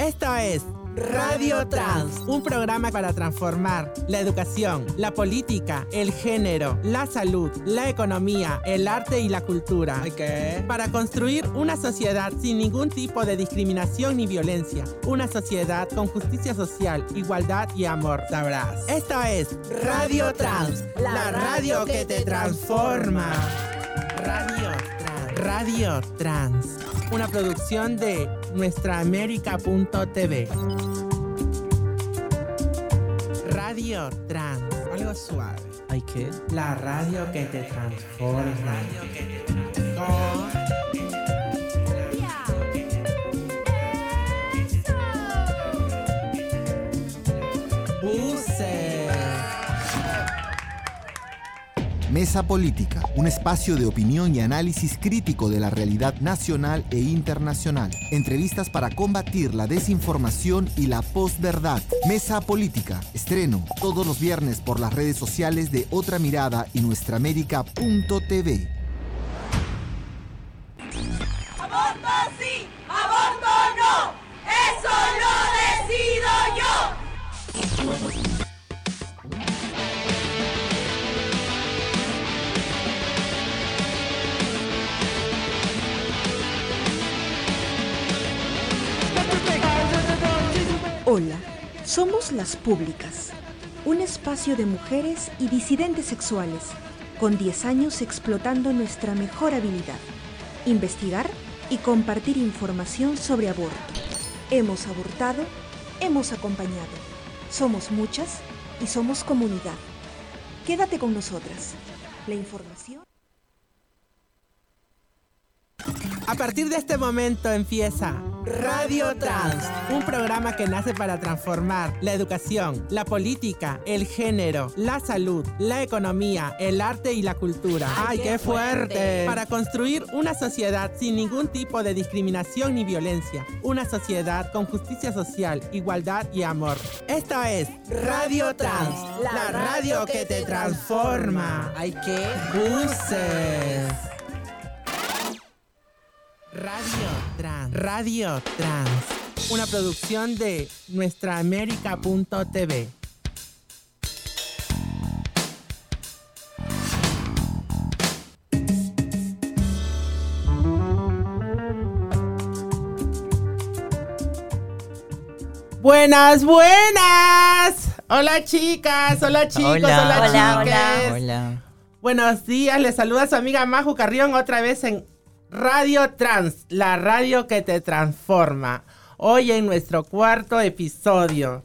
Esto es Radio Trans, un programa para transformar la educación, la política, el género, la salud, la economía, el arte y la cultura. ¿Qué? Para construir una sociedad sin ningún tipo de discriminación ni violencia. Una sociedad con justicia social, igualdad y amor. Sabrás. Esto es Radio Trans, la radio que te transforma. Radio Trans. Radio Trans. Una producción de nuestraamérica.tv. Radio Trans. Algo suave. Ay, ¿qué? La radio que te transforma. Con- Buse. Mesa Política, un espacio de opinión y análisis crítico de la realidad nacional e internacional. Entrevistas para combatir la desinformación y la posverdad. Mesa Política, estreno todos los viernes por las redes sociales de Otra Mirada y nuestraamérica.tv. ¡Aborto sí! ¡Aborto no! ¡Eso lo decido yo! Hola, somos Las Públicas, un espacio de mujeres y disidentes sexuales, con 10 años explotando nuestra mejor habilidad, investigar y compartir información sobre aborto. Hemos abortado, hemos acompañado, somos muchas y somos comunidad. Quédate con nosotras. La información... A partir de este momento empieza Radio Trans, un programa que nace para transformar la educación, la política, el género, la salud, la economía, el arte y la cultura. ¡Ay, qué fuerte! Para construir una sociedad sin ningún tipo de discriminación ni violencia. Una sociedad con justicia social, igualdad y amor. Esto es Radio Trans, la radio que te transforma. Ay, ¿qué? Buses. Radio Trans. Radio Trans. Una producción de nuestraamérica.tv. Buenas, buenas. Hola chicas, hola chicos, hola, Hola, hola. Hola. Buenos días, les saluda su amiga Maju Carrión otra vez en Radio Trans, la radio que te transforma. Hoy en nuestro cuarto episodio.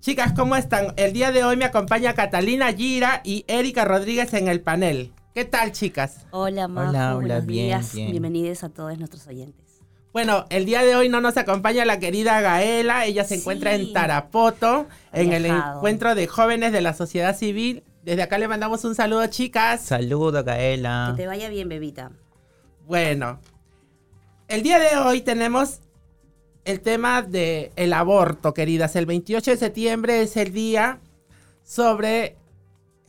Chicas, ¿cómo están? El día de hoy me acompaña Catalina Gira y Erika Rodríguez en el panel. ¿Qué tal, chicas? Hola, Majo. Hola, hola, buenos bien, días. bien. Bienvenidos a todos nuestros oyentes. Bueno, el día de hoy no nos acompaña la querida Gaela. Ella se Sí. encuentra en Tarapoto, Ha en el encuentro de jóvenes de la sociedad civil. Desde acá le mandamos un saludo, chicas. Saludo, Gaela. Que te vaya bien, bebita. Bueno, el día de hoy tenemos el tema del el aborto, queridas. El 28 de septiembre es el día sobre...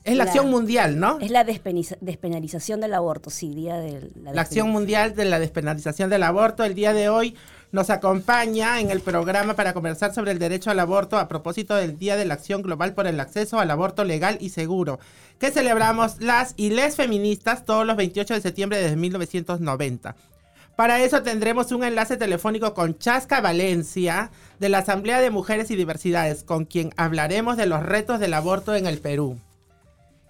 Es la, La- acción mundial, ¿no? Es la despenalización del aborto, sí, día de la, La acción mundial de la despenalización del aborto. El día de hoy nos acompaña en el programa para conversar sobre el derecho al aborto a propósito del Día de la Acción Global por el Acceso al Aborto Legal y Seguro, que celebramos las y les feministas todos los 28 de septiembre de 1990. Para eso tendremos un enlace telefónico con Chasca Valencia de la Asamblea de Mujeres y Diversidades, con quien hablaremos de los retos del aborto en el Perú.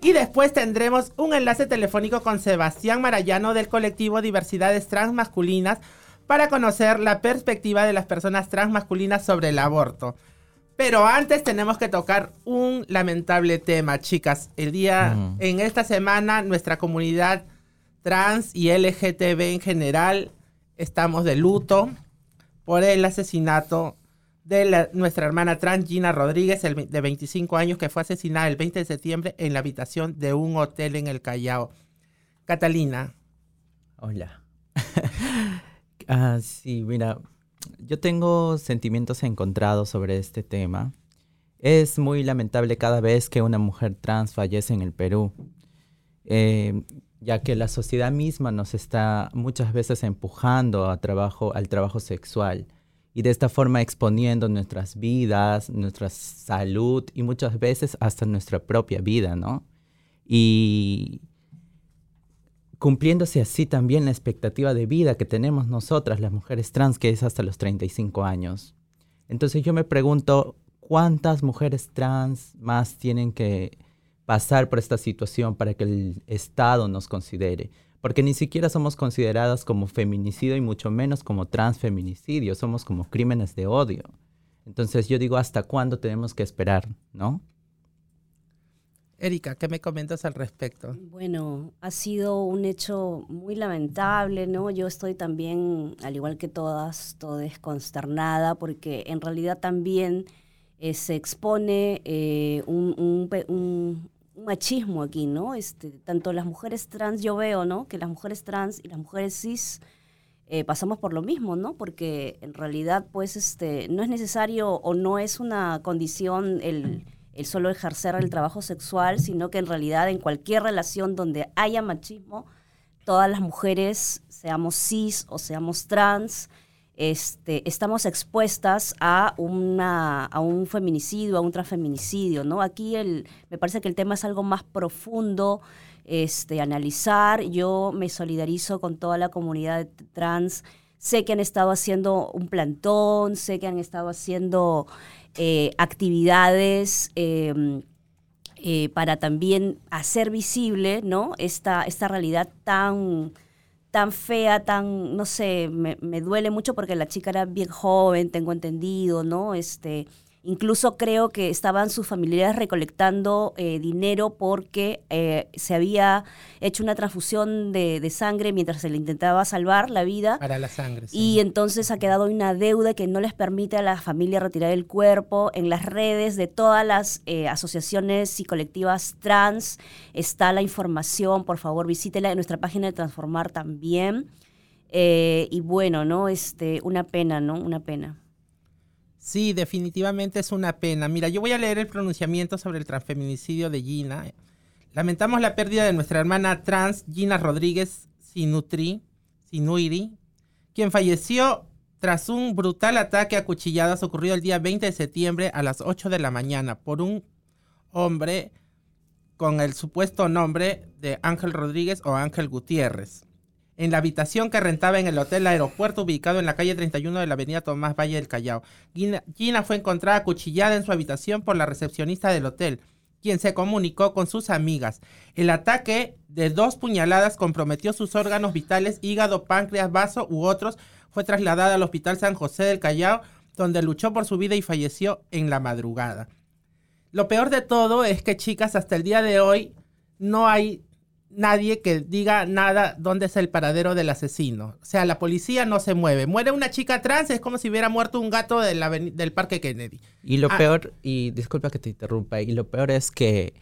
Y después tendremos un enlace telefónico con Sebastián Marayano del colectivo Diversidades Transmasculinas para conocer la perspectiva de las personas transmasculinas sobre el aborto. Pero antes tenemos que tocar un lamentable tema, chicas. El día, Mm. en esta semana, nuestra comunidad trans y LGTB en general estamos de luto por el asesinato de la- nuestra hermana trans Gina Rodríguez, el de 25 años, que fue asesinada el 20 de septiembre en la habitación de un hotel en el Callao. Catalina, Hola. ah, sí, mira, yo tengo sentimientos encontrados sobre este tema. Es muy lamentable cada vez que una mujer trans fallece en el Perú, eh, ya que la sociedad misma nos está muchas veces empujando a trabajo, al trabajo sexual y de esta forma exponiendo nuestras vidas, nuestra salud y muchas veces hasta nuestra propia vida, ¿no? Y cumpliéndose así también la expectativa de vida que tenemos nosotras, las mujeres trans, que es hasta los 35 años. Entonces yo me pregunto, ¿cuántas mujeres trans más tienen que pasar por esta situación para que el Estado nos considere? Porque ni siquiera somos consideradas como feminicidio y mucho menos como transfeminicidio, somos como crímenes de odio. Entonces yo digo, ¿hasta cuándo tenemos que esperar, no? Erika, ¿qué me comentas al respecto? Bueno, ha sido un hecho muy lamentable, ¿no? Yo estoy también, al igual que todas, todas consternada porque en realidad también eh, se expone eh, un, un, machismo aquí, ¿no? Este, tanto las mujeres trans, yo veo, ¿no? Que las mujeres trans y las mujeres cis eh, pasamos por lo mismo, ¿no? Porque en realidad, pues, este, no es necesario o no es una condición el el solo ejercer el trabajo sexual, sino que en realidad en cualquier relación donde haya machismo, todas las mujeres, seamos cis o seamos trans, este, estamos expuestas a, una, a un feminicidio, a un transfeminicidio, ¿no? Aquí el, me parece que el tema es algo más profundo, este, analizar. Yo me solidarizo con toda la comunidad trans. Sé que han estado haciendo un plantón, sé que han estado haciendo eh, actividades em, eh, para también hacer visible ¿no? esta, esta realidad tan, tan fea, tan, no sé, me, me, duele mucho porque la chica era bien joven, tengo entendido, ¿no? Este, Incluso creo que estaban sus familiares recolectando eh, dinero porque eh, se había hecho una transfusión de, sangre mientras se le intentaba salvar la vida. Para la sangre. Sí. Y entonces ha quedado una deuda que no les permite a la familia retirar el cuerpo. En las redes de todas las eh, asociaciones y colectivas trans está la información. Por favor, visítela en nuestra página de Transformar también. y bueno, ¿no? Este, una pena, ¿no? Una pena. Sí, definitivamente es una pena. Mira, yo voy a leer el pronunciamiento sobre el transfeminicidio de Gina. Lamentamos la pérdida de nuestra hermana trans Gina Rodríguez Sinutri, Sinuiri, quien falleció tras un brutal ataque a cuchilladas ocurrido el día 20 de septiembre a las 8 de la mañana por un hombre con el supuesto nombre de Ángel Rodríguez o Ángel Gutiérrez en la habitación que rentaba en el Hotel Aeropuerto ubicado en la calle 31 de la avenida Tomás Valle del Callao. Gina, fue encontrada acuchillada en su habitación por la recepcionista del hotel, quien se comunicó con sus amigas. El ataque de dos puñaladas comprometió sus órganos vitales, hígado, páncreas, vaso u otros. Fue trasladada al Hospital San José del Callao, donde luchó por su vida y falleció en la madrugada. Lo peor de todo es que, chicas, hasta el día de hoy no hay nadie que diga nada dónde es el paradero del asesino. O sea, la policía no se mueve. Muere una chica trans, es como si hubiera muerto un gato del Parque Kennedy. Y lo ah. peor, y disculpa que te interrumpa, y lo peor es que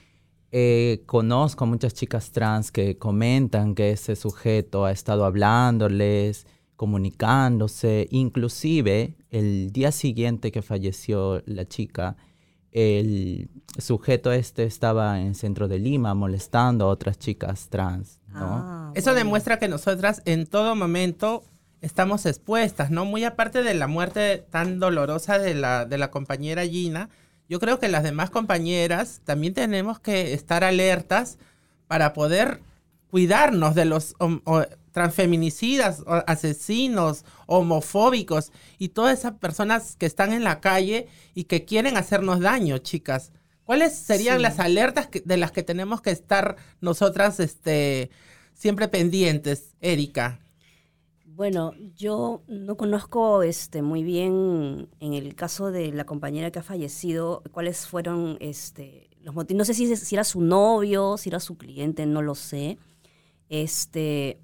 eh, conozco a muchas chicas trans que comentan que ese sujeto ha estado hablándoles, comunicándose, inclusive el día siguiente que falleció la chica, el sujeto este estaba en el centro de Lima molestando a otras chicas trans, ¿no? Ah, Eso demuestra que nosotras en todo momento estamos expuestas, ¿no? Muy aparte de la muerte tan dolorosa de la, de la compañera Gina, yo creo que las demás compañeras también tenemos que estar alertas para poder cuidarnos de los transfeminicidas, asesinos, homofóbicos y todas esas personas que están en la calle y que quieren hacernos daño, chicas. ¿Cuáles serían las alertas de las que tenemos que estar nosotras este, siempre pendientes, Erika? Bueno, yo no conozco este, muy bien en el caso de la compañera que ha fallecido cuáles fueron este, los motivos. No sé si, si era su novio, si era su cliente, no lo sé. Este,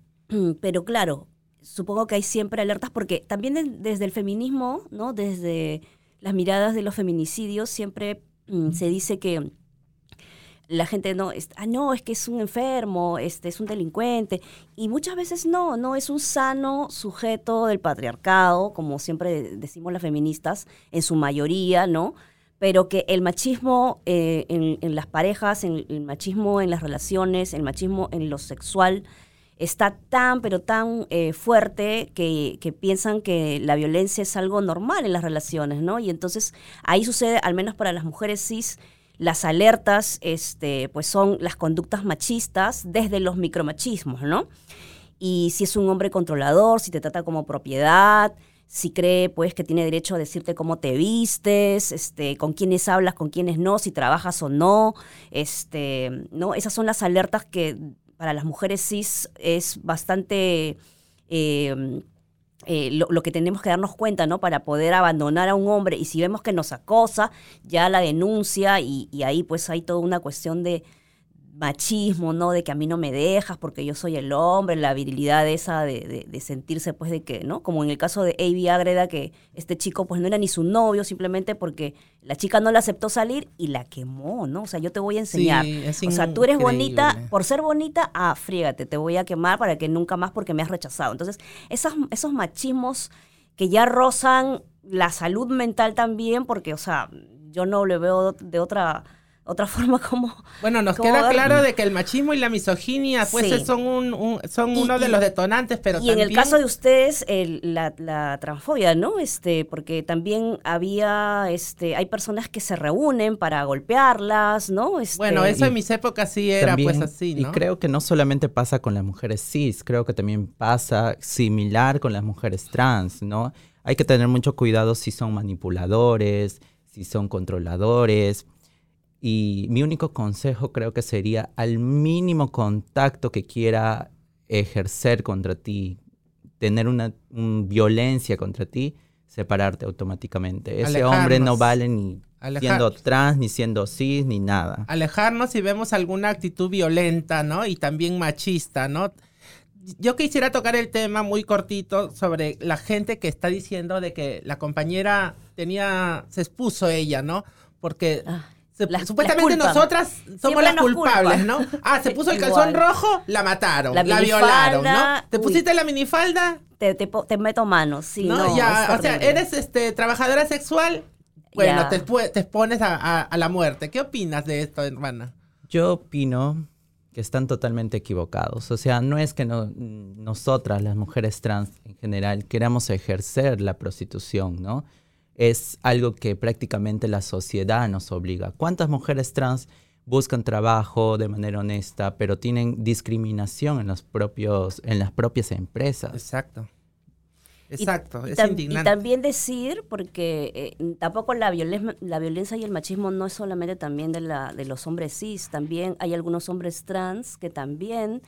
Pero claro, supongo que hay siempre alertas porque también desde el feminismo, ¿no? Desde las miradas de los feminicidios siempre mm, se dice que la gente no, ah, no, es que es un enfermo, este, es un delincuente. Y muchas veces no, no, es un sano sujeto del patriarcado, como siempre decimos las feministas, en su mayoría, ¿no? Pero que el machismo eh, en, las parejas, el machismo en las relaciones, el machismo en lo sexual, está tan, pero tan eh, fuerte que, que, piensan que la violencia es algo normal en las relaciones, ¿no? Y entonces ahí sucede, al menos para las mujeres cis, las alertas, este, pues son las conductas machistas desde los micromachismos, ¿no? Y si es un hombre controlador, si te trata como propiedad, si cree pues que tiene derecho a decirte cómo te vistes, este, con quiénes hablas, con quiénes no, si trabajas o no, este, ¿no? Esas son las alertas que para las mujeres cis es bastante eh, eh, lo, que tenemos que darnos cuenta, ¿no? Para poder abandonar a un hombre y si vemos que nos acosa, ya la denuncia y, y ahí pues hay toda una cuestión de, machismo, ¿no? De que a mí no me dejas porque yo soy el hombre, la virilidad esa de, de, sentirse, pues, de que, ¿no? Como en el caso de Avi Agreda, que este chico, pues, no era ni su novio, simplemente porque la chica no le aceptó salir y la quemó, ¿no? O sea, yo te voy a enseñar. o sea, tú eres bonita, por ser bonita, ah, frígate, te voy a quemar para que nunca más porque me has rechazado. Entonces, esas, esos machismos que ya rozan la salud mental también, porque, o sea, yo no le veo de otra otra forma como... Bueno, nos queda claro de que el machismo y la misoginia pues son, un, son uno de los detonantes, pero y en el caso de ustedes, la, la, transfobia, ¿no? Este, porque también había, este, hay personas que se reúnen para golpearlas, ¿no? Este, bueno, eso en mis épocas sí era pues así, ¿no? Y creo que no solamente pasa con las mujeres cis, creo que también pasa similar con las mujeres trans, ¿no? Hay que tener mucho cuidado si son manipuladores, si son controladores, y mi único consejo creo que sería al mínimo contacto que quiera ejercer contra ti, tener una violencia contra ti, separarte automáticamente. Ese hombre no vale ni siendo trans, ni siendo cis, ni nada. Alejarnos si vemos alguna actitud violenta, ¿no? Y también machista, ¿no? Yo quisiera tocar el tema muy cortito sobre la gente que está diciendo de que la compañera tenía, se expuso ella, ¿no? Porque... Ah supuestamente nosotras somos las culpables, ¿no? Ah, se puso el calzón rojo, la mataron, la, violaron, ¿no? ¿Te pusiste la minifalda? Te, te, meto manos, sí. No, ya, o sea, eres este, trabajadora sexual, bueno, te, te, expones a, a, la muerte. ¿Qué opinas de esto, hermana? Yo opino que están totalmente equivocados. O sea, no es que no, nosotras, las mujeres trans en general, queramos ejercer la prostitución, ¿no? Es algo que prácticamente la sociedad nos obliga. ¿Cuántas mujeres trans buscan trabajo de manera honesta, pero tienen discriminación en, los propios, en las propias empresas? Exacto. Exacto, es indignante. Y también decir, porque eh, tampoco la, la violencia y el machismo no es solamente también de, la, de los hombres cis, también hay algunos hombres trans que también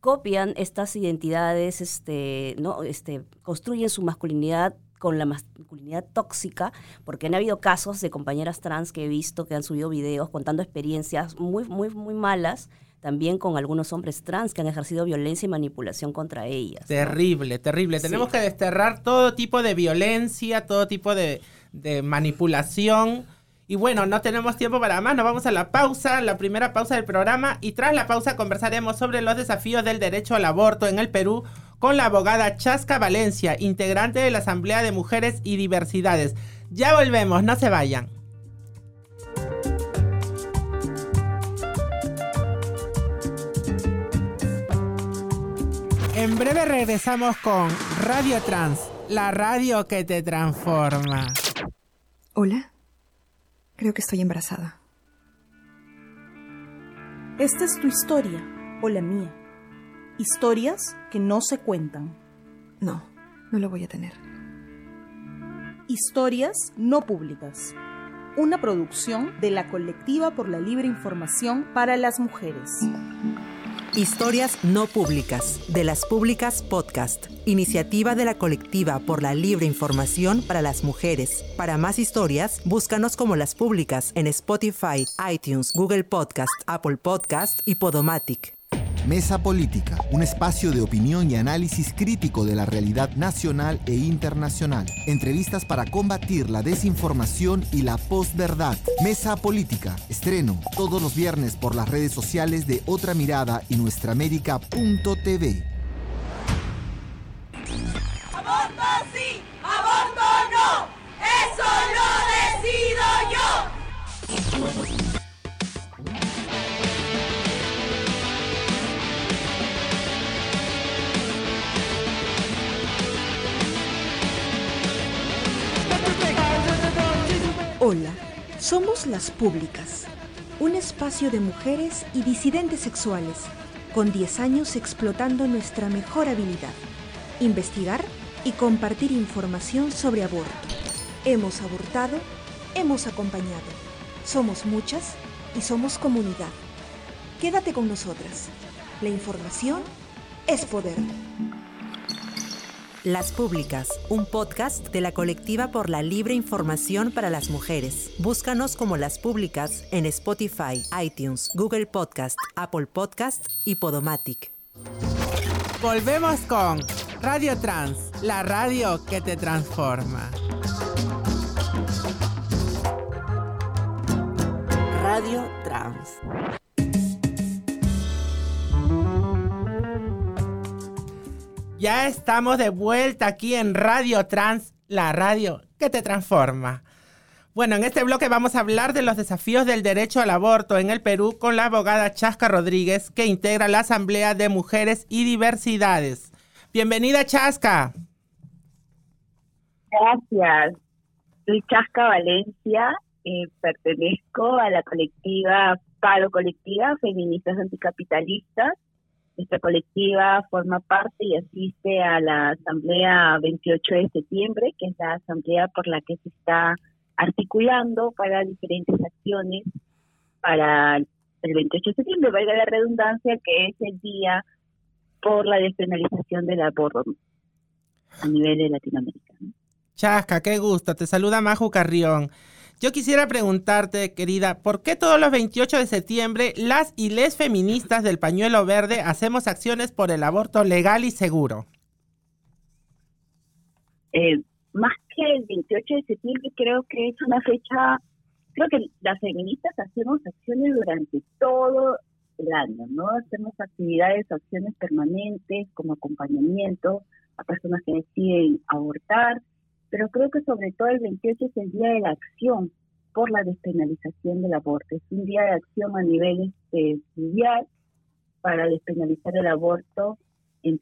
copian estas identidades, este, ¿no? este, construyen su masculinidad con la masculinidad tóxica, porque han habido casos de compañeras trans que he visto que han subido videos contando experiencias muy, muy, muy malas, también con algunos hombres trans que han ejercido violencia y manipulación contra ellas. Terrible, terrible. Tenemos que desterrar todo tipo de violencia, todo tipo de, de manipulación. Y bueno, no tenemos tiempo para más, nos vamos a la pausa, la primera pausa del programa, y tras la pausa conversaremos sobre los desafíos del derecho al aborto en el Perú con la abogada Chasca Valencia, integrante de la Asamblea de Mujeres y Diversidades. Ya volvemos, no se vayan. En breve regresamos con Radio Trans, la radio que te transforma. Hola, creo que estoy embarazada. Esta es tu historia o la mía. Historias que no se cuentan. No, no lo voy a tener. Historias no públicas. Una producción de la Colectiva por la Libre Información para las Mujeres. Historias no públicas, de las públicas podcast, iniciativa de la colectiva por la libre información para las mujeres. Para más historias, búscanos como las públicas en Spotify, iTunes, Google Podcast, Apple Podcast y Podomatic. Mesa Política, un espacio de opinión y análisis crítico de la realidad nacional e internacional. Entrevistas para combatir la desinformación y la posverdad. Mesa Política, estreno todos los viernes por las redes sociales de Otra Mirada y nuestraamérica.tv. ¡Aborto sí! Hola, somos las públicas, un espacio de mujeres y disidentes sexuales, con 10 años explotando nuestra mejor habilidad, investigar y compartir información sobre aborto. Hemos abortado, hemos acompañado, somos muchas y somos comunidad. Quédate con nosotras. La información es poder. Las Públicas, un podcast de la colectiva por la libre información para las mujeres. Búscanos como Las Públicas en Spotify, iTunes, Google Podcast, Apple Podcast y Podomatic. Volvemos con Radio Trans, la radio que te transforma. Radio Trans. Ya estamos de vuelta aquí en Radio Trans, la radio que te transforma. Bueno, en este bloque vamos a hablar de los desafíos del derecho al aborto en el Perú con la abogada Chasca Rodríguez, que integra la Asamblea de Mujeres y Diversidades. Bienvenida, Chasca. Gracias. Soy Chasca Valencia, eh, pertenezco a la colectiva Paro Colectiva Feministas Anticapitalistas esta colectiva forma parte y asiste a la Asamblea 28 de septiembre, que es la asamblea por la que se está articulando para diferentes acciones para el 28 de septiembre, valga la redundancia, que es el día por la despenalización del aborto a nivel de Latinoamérica. Chasca, qué gusto. Te saluda Maju Carrión. Yo quisiera preguntarte, querida, ¿por qué todos los 28 de septiembre las y les feministas del pañuelo verde hacemos acciones por el aborto legal y seguro? Eh, más que el 28 de septiembre, creo que es una fecha, creo que las feministas hacemos acciones durante todo el año, ¿no? Hacemos actividades, acciones permanentes como acompañamiento a personas que deciden abortar, pero creo que sobre todo el 28 es el día de la acción por la despenalización del aborto. Es un día de acción a nivel este, mundial para despenalizar el aborto en,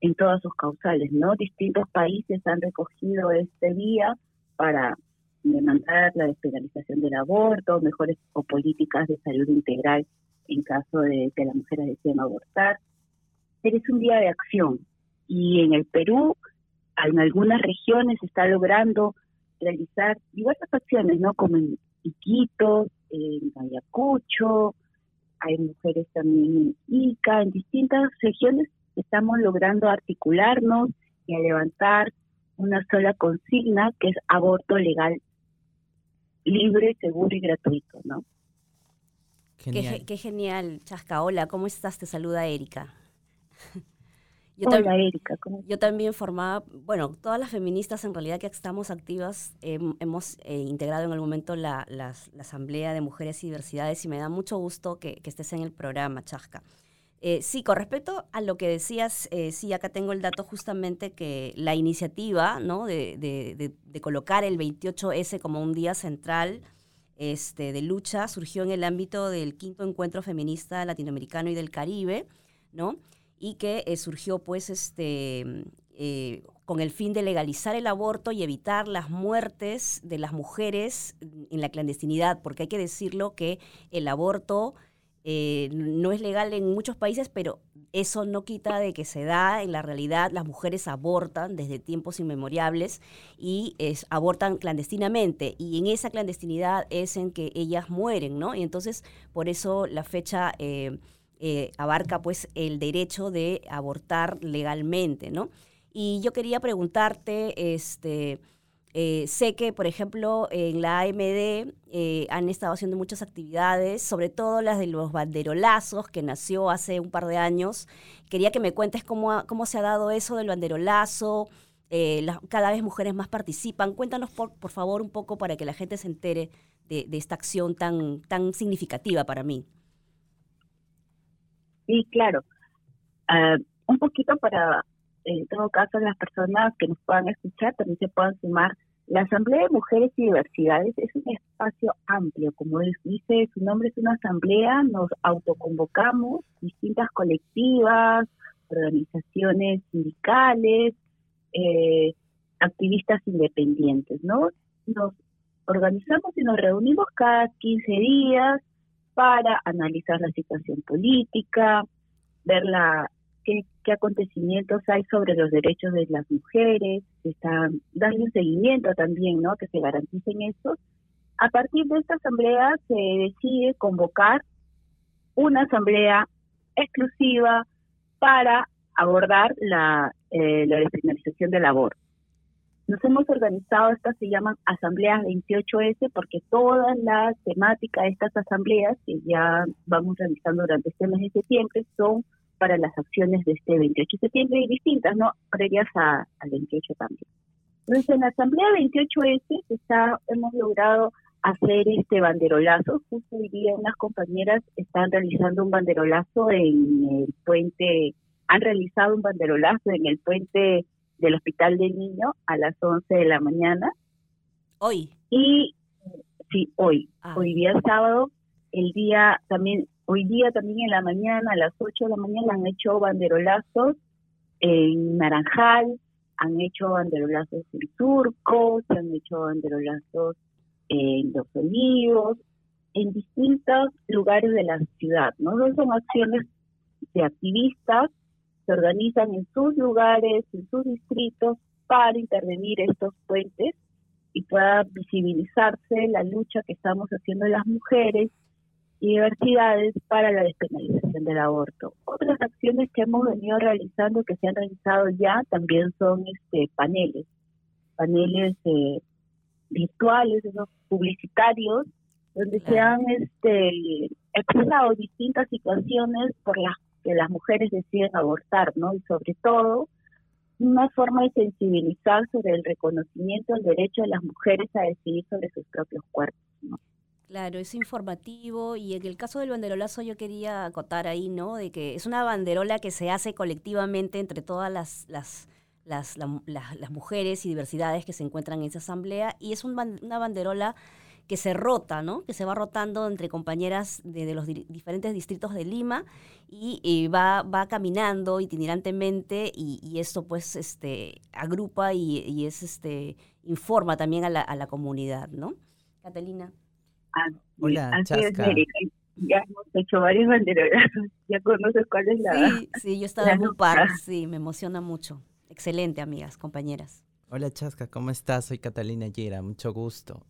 en todas sus causales, ¿no? Distintos países han recogido este día para demandar la despenalización del aborto, mejores o políticas de salud integral en caso de que las mujeres deseen abortar. Pero es un día de acción y en el Perú en algunas regiones se está logrando realizar diversas acciones, ¿no? Como en Iquitos, en Ayacucho, hay mujeres también en Ica, en distintas regiones estamos logrando articularnos y a levantar una sola consigna que es aborto legal, libre, seguro y gratuito, ¿no? Qué, qué genial, Chasca. Hola, ¿cómo estás? Te saluda Erika. Yo Hola, Erika. Yo también formaba, bueno, todas las feministas en realidad que estamos activas hemos eh, integrado en algún momento la, Asamblea de Mujeres y Diversidades y me da mucho gusto que, estés en el programa, Chasca. Eh, sí, con respecto a lo que decías, eh, sí, acá tengo el dato justamente que la iniciativa ¿no? de, de, colocar el 28S como un día central este, de lucha surgió en el ámbito del quinto encuentro feminista latinoamericano y del Caribe, ¿no? Y que eh, surgió pues este eh, con el fin de legalizar el aborto y evitar las muertes de las mujeres en la clandestinidad, porque hay que decirlo que el aborto eh, no es legal en muchos países, pero eso no quita de que se da en la realidad, las mujeres abortan desde tiempos inmemoriales y abortan clandestinamente y en esa clandestinidad es en que ellas mueren, ¿no? Y entonces por eso la fecha... abarca pues el derecho de abortar legalmente, ¿no? Y yo quería preguntarte, este, eh, sé que, por ejemplo, en la AMD eh, han estado haciendo muchas actividades, sobre todo las de los banderolazos, que nació hace un par de años. Quería que me cuentes cómo, cómo se ha dado eso del banderolazo. cada vez mujeres más participan. Cuéntanos, por, por, favor, un poco para que la gente se entere de, de esta acción tan, tan significativa para mí. Sí, claro. Ah, un poquito para, en todo caso, las personas que nos puedan escuchar también se puedan sumar. La Asamblea de Mujeres y Diversidades es un espacio amplio, como dice su nombre, es una asamblea, nos autoconvocamos, distintas colectivas, organizaciones sindicales, eh, activistas independientes, ¿no? Nos organizamos y nos reunimos cada 15 días para analizar la situación política, ver la, qué, qué acontecimientos hay sobre los derechos de las mujeres, están, darle un seguimiento también, ¿no? Que se garanticen eso. A partir de esta asamblea se decide convocar una asamblea exclusiva para abordar la, eh, la despenalización del aborto. Nos hemos organizado, estas se llaman asambleas 28S, porque todas las temáticas de estas asambleas, que ya vamos realizando durante este mes de septiembre, son para las acciones de este 28 de septiembre y distintas, ¿no? Previas a- al 28 también. Entonces, en la asamblea 28S está, hemos logrado hacer este banderolazo. Justo hoy día unas compañeras están realizando un banderolazo en el puente, han realizado un banderolazo en el puente del Hospital del Niño a las 11 de la mañana. Hoy. Y sí, hoy, Ah. hoy día sábado, el día también, hoy día también en la mañana, a las 8 de la mañana han hecho banderolazos en Naranjal, han hecho banderolazos en Surco, se han hecho banderolazos en Los Olivos, en distintos lugares de la ciudad, ¿no? No son acciones de activistas, se organizan en sus lugares, en sus distritos, para intervenir estos puentes y pueda visibilizarse la lucha que estamos haciendo las mujeres y diversidades para la despenalización del aborto. Otras acciones que hemos venido realizando, que se han realizado ya, también son este paneles, paneles eh, virtuales, esos publicitarios, donde se han este, expresado distintas situaciones por las que las mujeres deciden abortar, ¿no? Y sobre todo, una forma de sensibilizar sobre el reconocimiento del derecho de las mujeres a decidir sobre sus propios cuerpos. ¿no? Claro, es informativo y en el caso del banderolazo yo quería acotar ahí, ¿no? De que es una banderola que se hace colectivamente entre todas las, las, las, la- las- las mujeres y diversidades que se encuentran en esa asamblea y es un una banderola que se rota, ¿no? Que se va rotando entre compañeras de, de los di- diferentes distritos de Lima y, y va, va caminando itinerantemente y, y esto pues este agrupa y, y es este informa también a la, a la comunidad, ¿no? Catalina. Así- Hola, así Chasca. Ya hemos hecho varios banderolazos, ya conoces cuál es la... Sí, sí, yo estaba en un par, sí, me emociona mucho. Excelente, amigas, compañeras. Hola Chasca, ¿cómo estás? Soy Catalina Yera, mucho gusto.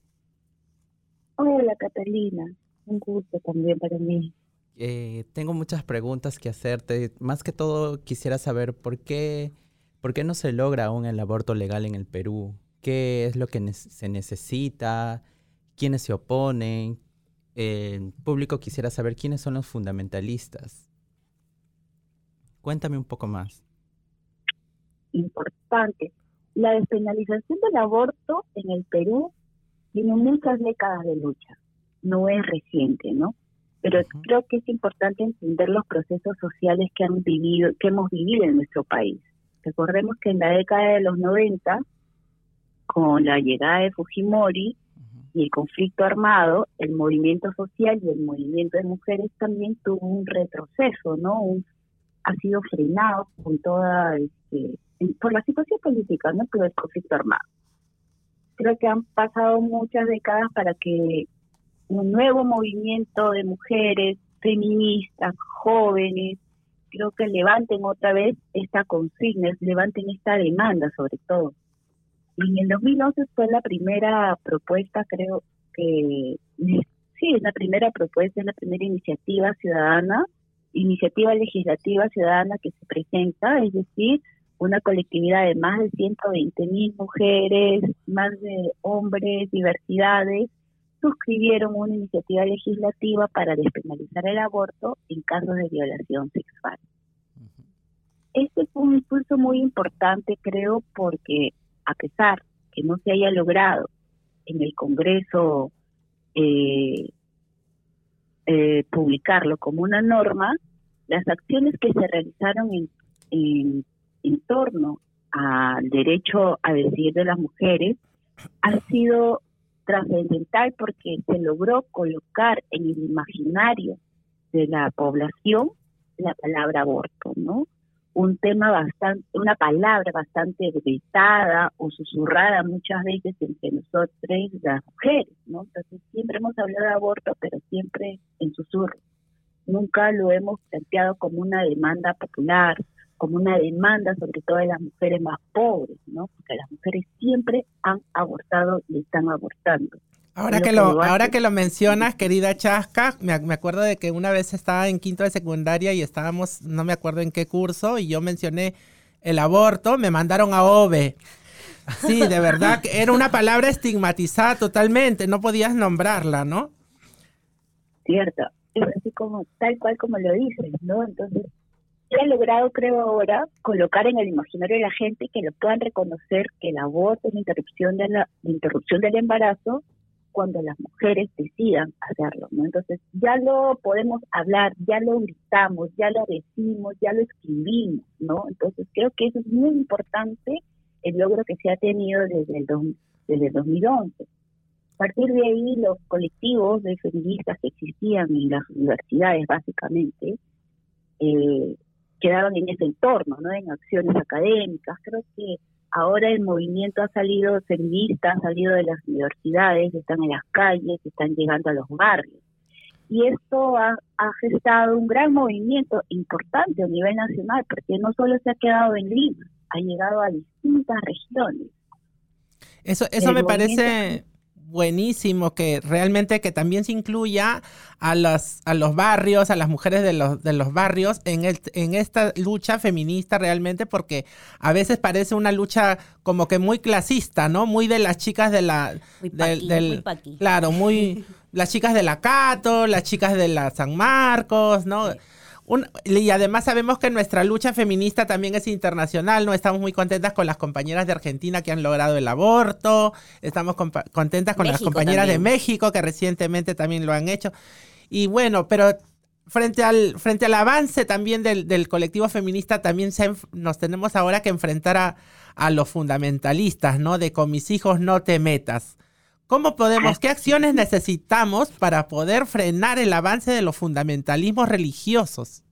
Hola, Catalina. Un gusto también para mí. Eh, tengo muchas preguntas que hacerte. Más que todo quisiera saber por qué, por qué no se logra aún el aborto legal en el Perú. ¿Qué es lo que ne- se necesita? ¿Quiénes se oponen? Eh, el público quisiera saber quiénes son los fundamentalistas. Cuéntame un poco más. Importante. La despenalización del aborto en el Perú tiene muchas décadas de lucha. No es reciente, ¿no? Pero creo que es importante entender los procesos sociales que han vivido, que hemos vivido en nuestro país. Recordemos que en la década de los 90, con la llegada de Fujimori y el conflicto armado, el movimiento social y el movimiento de mujeres también tuvo un retroceso, ¿no? Un- ha sido frenado con toda, este, por la situación política, ¿no? Por el conflicto armado. Creo que han pasado muchas décadas para que un nuevo movimiento de mujeres feministas, jóvenes, creo que levanten otra vez esta consigna, levanten esta demanda sobre todo. Y en el 2011 fue la primera propuesta, creo que, sí, es la primera propuesta, es la primera iniciativa ciudadana, iniciativa legislativa ciudadana que se presenta, es decir, una colectividad de más de 120 mil mujeres, más de hombres, diversidades, suscribieron una iniciativa legislativa para despenalizar el aborto en casos de violación sexual. Este fue un impulso muy importante, creo, porque a pesar que no se haya logrado en el Congreso eh, eh, publicarlo como una norma, las acciones que se realizaron en, en, en torno al derecho a decidir de las mujeres han sido trascendental porque se logró colocar en el imaginario de la población la palabra aborto, ¿no? un tema bastante, una palabra bastante gritada o susurrada muchas veces entre nosotros las mujeres, ¿no? Entonces siempre hemos hablado de aborto, pero siempre en susurro. Nunca lo hemos planteado como una demanda popular, como una demanda sobre todo de las mujeres más pobres, ¿no? Porque las mujeres siempre han abortado y están abortando. Ahora que, lo, ahora que lo mencionas, querida Chasca, me, me, acuerdo de que una vez estaba en quinto de secundaria y estábamos, no me acuerdo en qué curso, y yo mencioné el aborto, me mandaron a OVE. Sí, de verdad, que era una palabra estigmatizada totalmente, no podías nombrarla, ¿no? Cierto, es así como, tal cual como lo dices, ¿no? Entonces, he logrado, creo ahora, colocar en el imaginario de la gente que lo puedan reconocer que el aborto es la interrupción, de la, la interrupción del embarazo cuando las mujeres decidan hacerlo, ¿no? Entonces ya lo podemos hablar, ya lo gritamos, ya lo decimos, ya lo escribimos, ¿no? Entonces creo que eso es muy importante el logro que se ha tenido desde el, desde el 2011. A partir de ahí, los colectivos de feministas que existían en las universidades, básicamente, eh, quedaron en ese entorno, ¿no? En acciones académicas. Creo que Ahora el movimiento ha salido feminista, ha salido de las universidades, están en las calles, están llegando a los barrios. Y esto ha, gestado un gran movimiento importante a nivel nacional, porque no solo se ha quedado en Lima, ha llegado a distintas regiones. Eso, eso me parece buenísimo que realmente que también se incluya a los, a los barrios, a las mujeres de los, de los barrios en, el, en esta lucha feminista realmente, porque a veces parece una lucha como que muy clasista, ¿no? Muy de las chicas de la... del, claro, muy... las chicas de la Cato, las chicas de la San Marcos, ¿no? Y además sabemos que nuestra lucha feminista también es internacional, ¿no? Estamos muy contentas con las compañeras de Argentina que han logrado el aborto, estamos contentas con las compañeras de México que recientemente también lo han hecho. Y bueno, pero frente al, frente al avance también del, colectivo feminista, también nos tenemos ahora que enfrentar a, a los fundamentalistas, ¿no? De con mis hijos no te metas. ¿Cómo podemos, qué acciones necesitamos para poder frenar el avance de los fundamentalismos religiosos?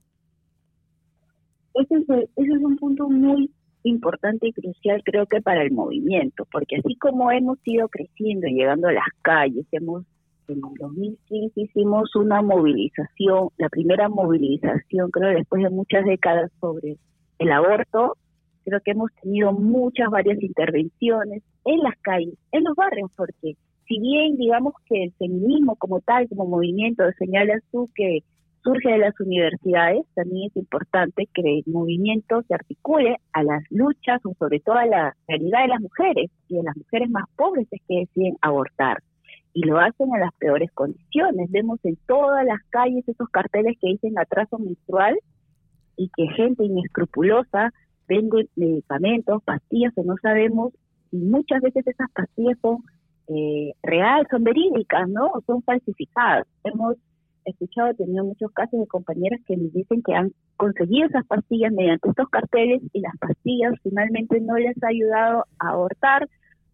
Ese es, un punto muy importante y crucial creo que para el movimiento, porque así como hemos ido creciendo y llegando a las calles, hemos en el 2015 hicimos una movilización, la primera movilización creo después de muchas décadas sobre el aborto, creo que hemos tenido muchas, varias intervenciones en las calles, en los barrios, porque si bien digamos que el feminismo como tal, como movimiento, señalas tú que surge de las universidades, también es importante que el movimiento se articule a las luchas o sobre todo a la realidad de las mujeres y de las mujeres más pobres es que deciden abortar. Y lo hacen en las peores condiciones. Vemos en todas las calles esos carteles que dicen atraso menstrual y que gente inescrupulosa vende medicamentos, pastillas que no sabemos y muchas veces esas pastillas son eh, real, son verídicas, ¿no? Son falsificadas. Hemos escuchado, he tenido muchos casos de compañeras que nos dicen que han conseguido esas pastillas mediante estos carteles y las pastillas finalmente no les ha ayudado a abortar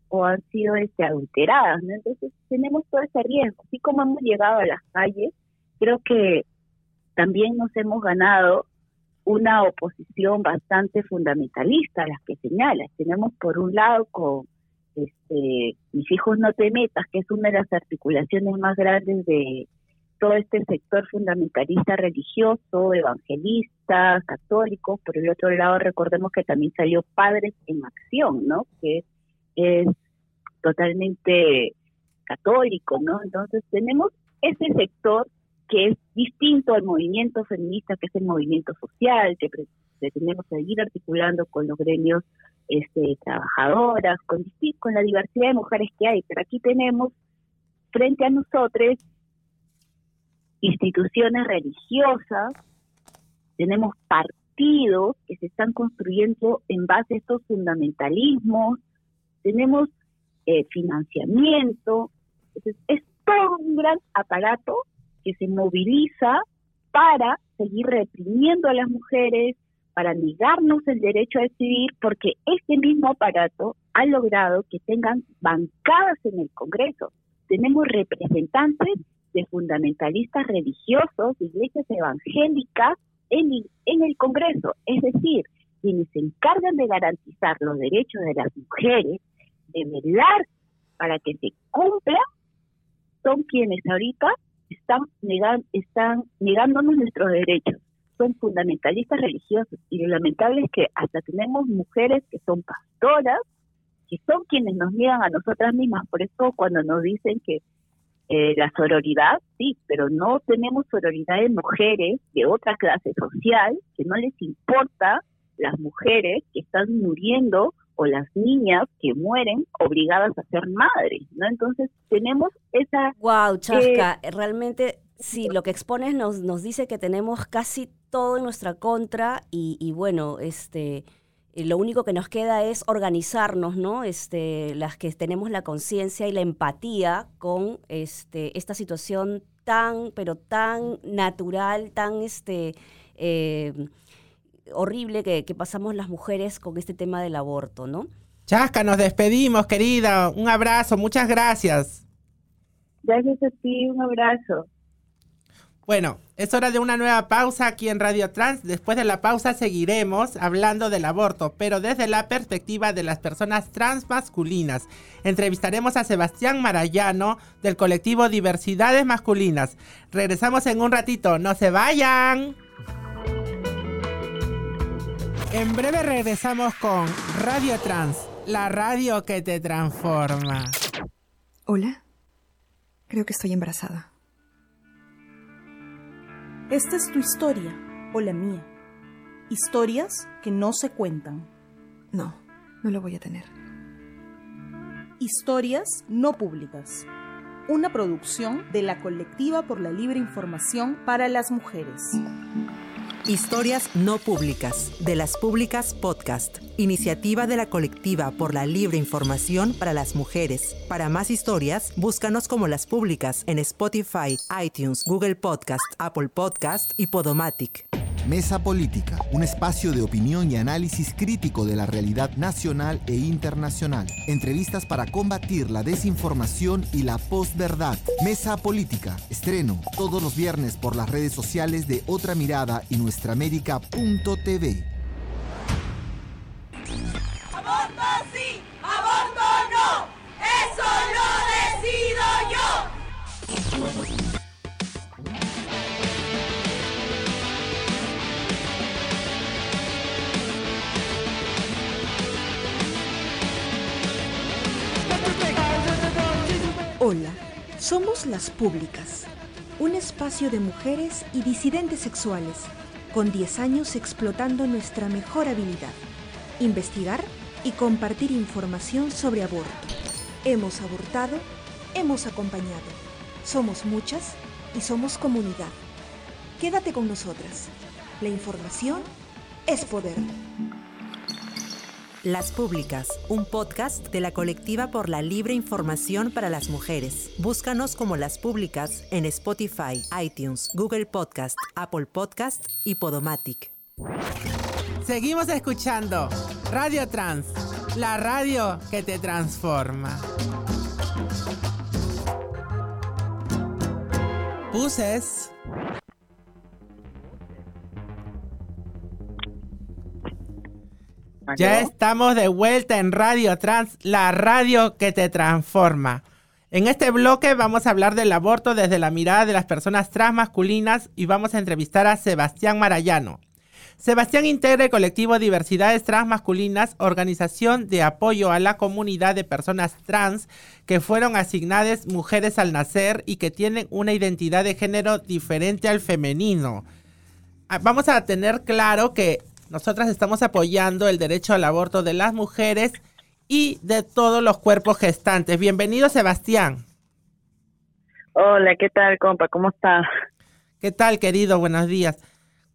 o han sido este, adulteradas, ¿no? Entonces tenemos todo ese riesgo. Así como hemos llegado a las calles, creo que también nos hemos ganado una oposición bastante fundamentalista las que señalas. Tenemos por un lado con este, Mis hijos no te metas, que es una de las articulaciones más grandes de todo este sector fundamentalista religioso, evangelista, católico. Por el otro lado, recordemos que también salió Padres en Acción, ¿no? Que es totalmente católico, ¿no? Entonces tenemos ese sector que es distinto al movimiento feminista, que es el movimiento social, que pretendemos seguir articulando con los gremios este, trabajadoras, con, con la diversidad de mujeres que hay, pero aquí tenemos frente a nosotros instituciones religiosas, tenemos partidos que se están construyendo en base a estos fundamentalismos, tenemos eh, financiamiento, es todo un gran aparato que se moviliza para seguir reprimiendo a las mujeres, para negarnos el derecho a decidir, porque este mismo aparato ha logrado que tengan bancadas en el Congreso. Tenemos representantes de fundamentalistas religiosos, iglesias evangélicas en el Congreso. Es decir, quienes se encargan de garantizar los derechos de las mujeres, de velar para que se cumpla, son quienes ahorita están, negan, están negándonos nuestros derechos. Son fundamentalistas religiosos y lo lamentable es que hasta tenemos mujeres que son pastoras, que son quienes nos niegan a nosotras mismas. Por eso cuando nos dicen que eh, la sororidad, sí, pero no tenemos sororidad de mujeres de otra clase social que no les importa las mujeres que están muriendo o las niñas que mueren obligadas a ser madres, ¿no? Entonces tenemos esa... Wow, Chasca, realmente sí, lo que expones nos, nos dice que tenemos casi todo en nuestra contra y, y bueno, este eh, lo único que nos queda es organizarnos, ¿no? Este, las que tenemos la conciencia y la empatía con este, esta situación tan, pero tan natural, tan este, eh, horrible que, que pasamos las mujeres con este tema del aborto, ¿no? Chasca, nos despedimos, querida. Un abrazo, muchas gracias. Gracias a ti, un abrazo. Bueno, es hora de una nueva pausa aquí en Radio Trans. Después de la pausa seguiremos hablando del aborto, pero desde la perspectiva de las personas trans masculinas. Entrevistaremos a Sebastián Marayano del colectivo Diversidades Masculinas. Regresamos en un ratito, no se vayan. En breve regresamos con Radio Trans, la radio que te transforma. Hola, creo que estoy embarazada. Esta es tu historia o la mía. Historias que no se cuentan. No, no lo voy a tener. Historias no públicas. Una producción de la Colectiva por la Libre Información para las Mujeres. Historias no públicas, de las públicas podcast, iniciativa de la colectiva por la libre información para las mujeres. Para más historias, búscanos como las públicas en Spotify, iTunes, Google Podcast, Apple Podcast y Podomatic. Mesa Política, un espacio de opinión y análisis crítico de la realidad nacional e internacional. Entrevistas para combatir la desinformación y la posverdad. Mesa Política, estreno todos los viernes por las redes sociales de Otra Mirada y nuestraamérica.tv. Hola, somos las públicas, un espacio de mujeres y disidentes sexuales, con 10 años explotando nuestra mejor habilidad, investigar y compartir información sobre aborto. Hemos abortado, hemos acompañado, somos muchas y somos comunidad. Quédate con nosotras. La información es poder. Las Públicas, un podcast de la colectiva por la libre información para las mujeres. Búscanos como Las Públicas en Spotify, iTunes, Google Podcast, Apple Podcast y Podomatic. Seguimos escuchando Radio Trans, la radio que te transforma. Puses. Ya estamos de vuelta en Radio Trans, la radio que te transforma. En este bloque vamos a hablar del aborto desde la mirada de las personas trans masculinas y vamos a entrevistar a Sebastián Marayano. Sebastián integra el colectivo Diversidades Trans Masculinas, organización de apoyo a la comunidad de personas trans que fueron asignadas mujeres al nacer y que tienen una identidad de género diferente al femenino. Ah, Vamos a tener claro que nosotras estamos apoyando el derecho al aborto de las mujeres y de todos los cuerpos gestantes. Bienvenido, Sebastián. Hola, ¿qué tal, compa? ¿Cómo está? ¿Qué tal, querido? Buenos días.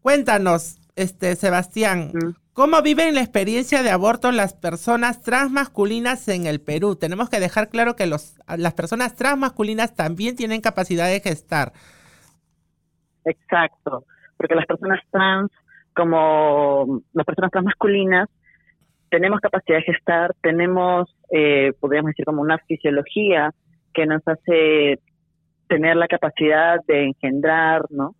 Cuéntanos, este Sebastián, ¿cómo viven la experiencia de aborto las personas transmasculinas en el Perú? Tenemos que dejar claro que los, las personas transmasculinas también tienen capacidad de gestar. Exacto, porque las personas trans, como las personas transmasculinas, tenemos capacidad de gestar, tenemos, eh, podríamos decir, como una fisiología que nos hace tener la capacidad de engendrar, ¿no?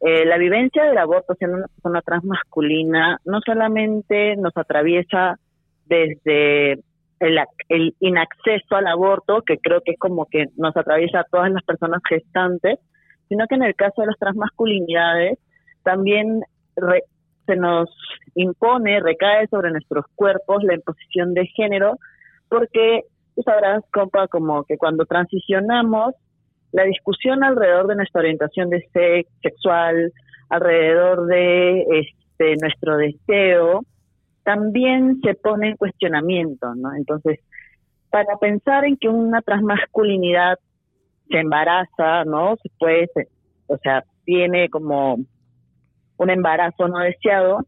eh, la vivencia del aborto siendo una persona transmasculina no solamente nos atraviesa desde el, el inacceso al aborto, que creo que es como que nos atraviesa a todas las personas gestantes, sino que en el caso de las transmasculinidades también se nos impone, recae sobre nuestros cuerpos la imposición de género, porque tú sabrás, compa, como que cuando transicionamos, la discusión alrededor de nuestra orientación de sex, sexual, alrededor de este, nuestro deseo, también se pone en cuestionamiento, ¿no? Entonces, para pensar en que una transmasculinidad se embaraza, ¿no? Se puede, o sea, tiene como un embarazo no deseado,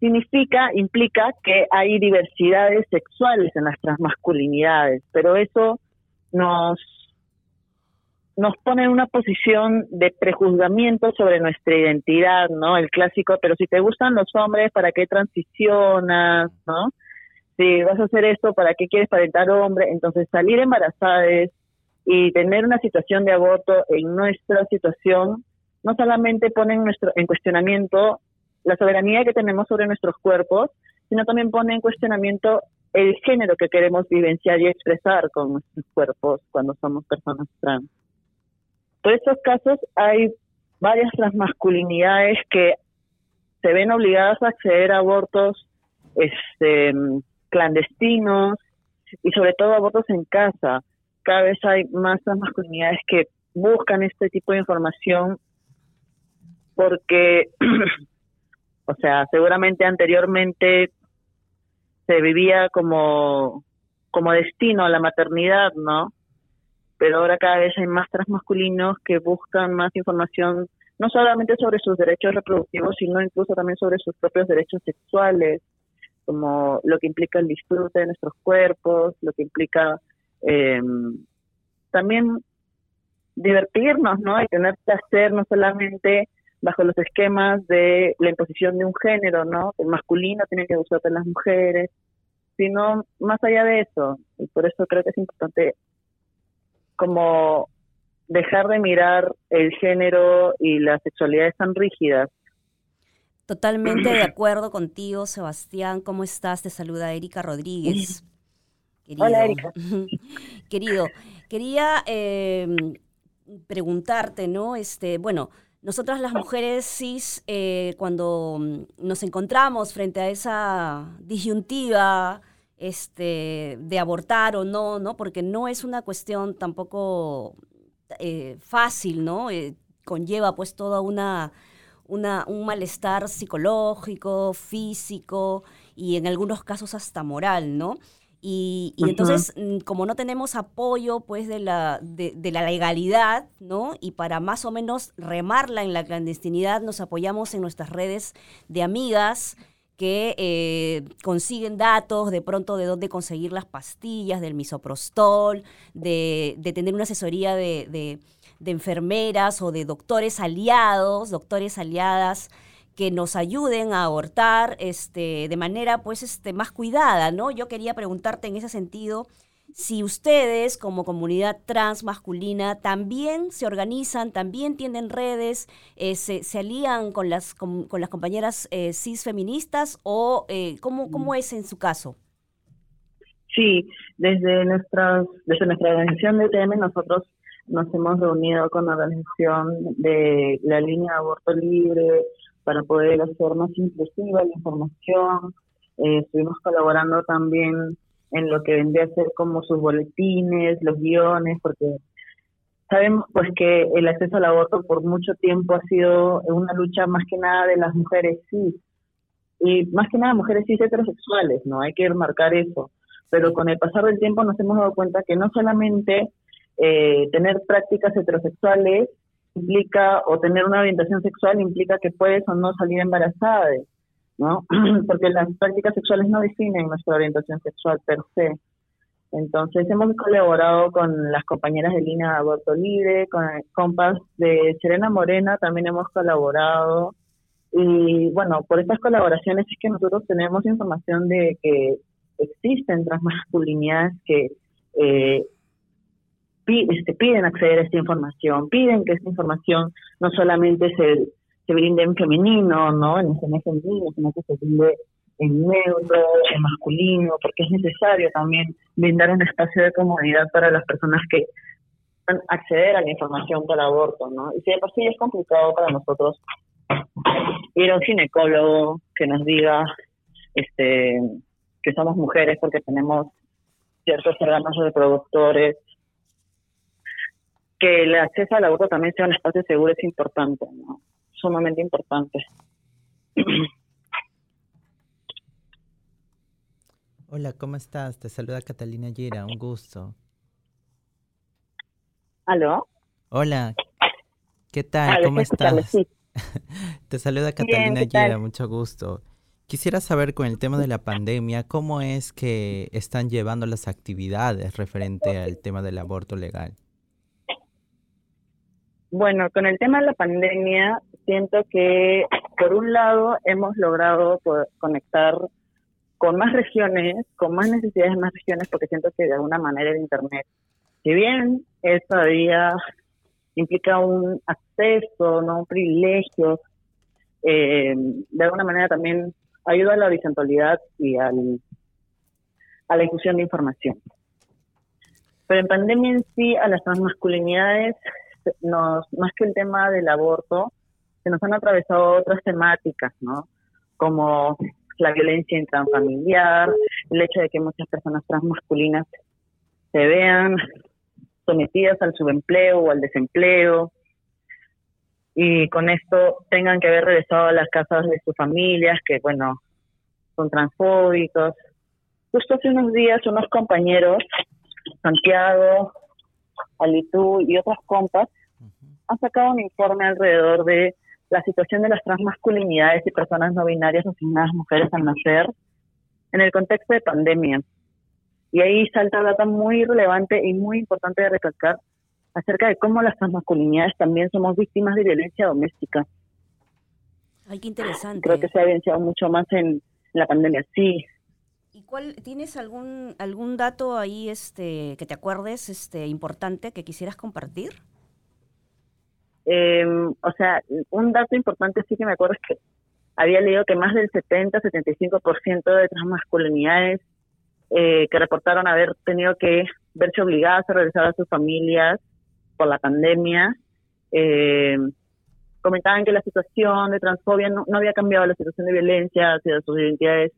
significa, implica que hay diversidades sexuales en las transmasculinidades, pero eso nos nos pone en una posición de prejuzgamiento sobre nuestra identidad, ¿no? El clásico, pero si te gustan los hombres, ¿para qué transicionas, no? Si vas a hacer esto, ¿para qué quieres parentar hombre? Entonces, salir embarazada y tener una situación de aborto en nuestra situación no solamente pone en, nuestro, en cuestionamiento la soberanía que tenemos sobre nuestros cuerpos, sino también pone en cuestionamiento el género que queremos vivenciar y expresar con nuestros cuerpos cuando somos personas trans. Por estos casos hay varias transmasculinidades que se ven obligadas a acceder a abortos este, clandestinos y sobre todo abortos en casa. Cada vez hay más transmasculinidades que buscan este tipo de información porque, o sea, seguramente anteriormente se vivía como, como destino a la maternidad, ¿no? Pero ahora cada vez hay más transmasculinos que buscan más información, no solamente sobre sus derechos reproductivos, sino incluso también sobre sus propios derechos sexuales, como lo que implica el disfrute de nuestros cuerpos, lo que implica eh, también divertirnos, ¿no? Y tener placer no solamente bajo los esquemas de la imposición de un género, ¿no? El masculino tiene que gustarte las mujeres, sino más allá de eso. Y por eso creo que es importante como dejar de mirar el género y las sexualidades tan rígidas. Totalmente de acuerdo contigo, Sebastián. ¿Cómo estás? Te saluda Erika Rodríguez. Hola, Erika. Querido, quería eh, preguntarte, ¿no? Este, bueno, nosotras las mujeres cis, eh, cuando mm, nos encontramos frente a esa disyuntiva este, de abortar o no, ¿no? Porque no es una cuestión tampoco eh, fácil, ¿no? Eh, conlleva pues toda una, una, un malestar psicológico, físico y en algunos casos hasta moral, ¿no? Y, entonces, mm, como no tenemos apoyo pues de la, de, la legalidad, ¿no? Y para más o menos remarla en la clandestinidad, nos apoyamos en nuestras redes de amigas que eh, consiguen datos de pronto de dónde conseguir las pastillas, del misoprostol, de, de tener una asesoría de, de, de enfermeras o de doctores aliados, doctores aliadas que nos ayuden a abortar este, de manera pues este, más cuidada, ¿no? Yo quería preguntarte en ese sentido si ustedes como comunidad trans masculina también se organizan, también tienen redes, eh, se, se, alían con las, con, las compañeras eh, cis feministas o eh, ¿cómo, ¿cómo es en su caso? Sí, desde, nuestras, desde nuestra organización de TM nosotros nos hemos reunido con la organización de la línea aborto libre, para poder hacer más inclusiva la información. Eh, estuvimos colaborando también en lo que vendría a ser como sus boletines, los guiones, porque sabemos pues que el acceso al aborto por mucho tiempo ha sido una lucha más que nada de las mujeres cis y más que nada mujeres cis heterosexuales, ¿no? Hay que marcar eso. Pero con el pasar del tiempo nos hemos dado cuenta que no solamente eh, tener prácticas heterosexuales implica, o tener una orientación sexual implica que puedes o no salir embarazada, ¿no? Porque las prácticas sexuales no definen nuestra orientación sexual per se. Entonces hemos colaborado con las compañeras de de aborto libre, con el compas de Serena Morena también hemos colaborado. Y bueno, por estas colaboraciones es que nosotros tenemos información de que existen transmasculinidades que eh, piden acceder a esta información, piden que esta información no solamente se, se brinde en femenino, ¿no? En mes femenino, sino que se brinde en neutro, en masculino, porque es necesario también brindar un espacio de comodidad para las personas que puedan acceder a la información para aborto, ¿no? Y si de por sí es complicado para nosotros ir a un ginecólogo que nos diga este que somos mujeres porque tenemos ciertos órganos reproductores, que el acceso al aborto también sea un espacio seguro es importante, ¿no? Sumamente importante. Hola, ¿cómo estás? Te saluda Catalina Yera, un gusto. ¿Aló? Hola, ¿qué tal? ¿Cómo estás? sí. Te saluda Catalina. Yera, mucho gusto. Quisiera saber con el tema de la pandemia, ¿cómo es que están llevando las actividades referente al tema del aborto legal? Bueno, con el tema de la pandemia, siento que por un lado hemos logrado conectar con más regiones, con más necesidades de más regiones, porque siento que de alguna manera el Internet, si bien es todavía implica un acceso, no un privilegio, eh, de alguna manera también ayuda a la horizontalidad y al, a la difusión de información. Pero en pandemia en sí, a las transmasculinidades, más que el tema del aborto, se nos han atravesado otras temáticas, ¿no? Como la violencia intrafamiliar, el hecho de que muchas personas transmasculinas se vean sometidas al subempleo o al desempleo y con esto tengan que haber regresado a las casas de sus familias que, bueno, son transfóbicos. Justo hace unos días unos compañeros, Santiago, Alitú y otras compas, han sacado un informe alrededor de la situación de las transmasculinidades y personas no binarias asignadas mujeres al nacer en el contexto de pandemia. Y ahí salta data muy relevante y muy importante de recalcar acerca de cómo las transmasculinidades también somos víctimas de violencia doméstica. Ay, qué interesante. Creo que se ha evidenciado mucho más en la pandemia, sí. ¿Y cuál tienes algún algún dato ahí este que te acuerdes este importante que quisieras compartir? Eh, o sea, un dato importante sí que me acuerdo es que había leído que más del 70-75% de transmasculinidades eh, que reportaron haber tenido que verse obligadas a regresar a sus familias por la pandemia, eh, comentaban que la situación de transfobia no, no había cambiado, la situación de violencia hacia sus identidades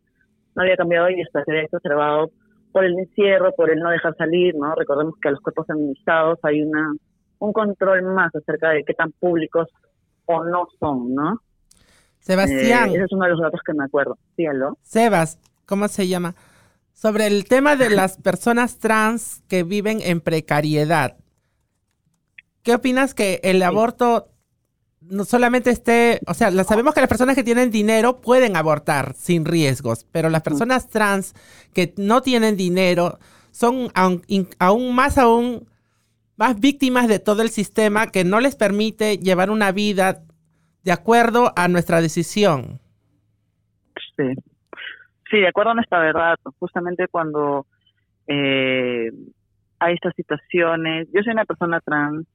no había cambiado y hasta se había exacerbado por el encierro, por el no dejar salir, ¿no? Recordemos que a los cuerpos feminizados hay una un control más acerca de qué tan públicos o no son, ¿no? Sebastián. Eh, ese es uno de los datos que me acuerdo. Sí, ¿aló? Sebas, ¿cómo se llama? Sobre el tema de las personas trans que viven en precariedad. ¿Qué opinas que el aborto no solamente esté, o sea, la- sabemos que las personas que tienen dinero pueden abortar sin riesgos, pero las personas trans que no tienen dinero son aún más aún más víctimas de todo el sistema que no les permite llevar una vida de acuerdo a nuestra decisión. Sí. Sí, de acuerdo a nuestra verdad, justamente cuando eh, hay estas situaciones, yo soy una persona trans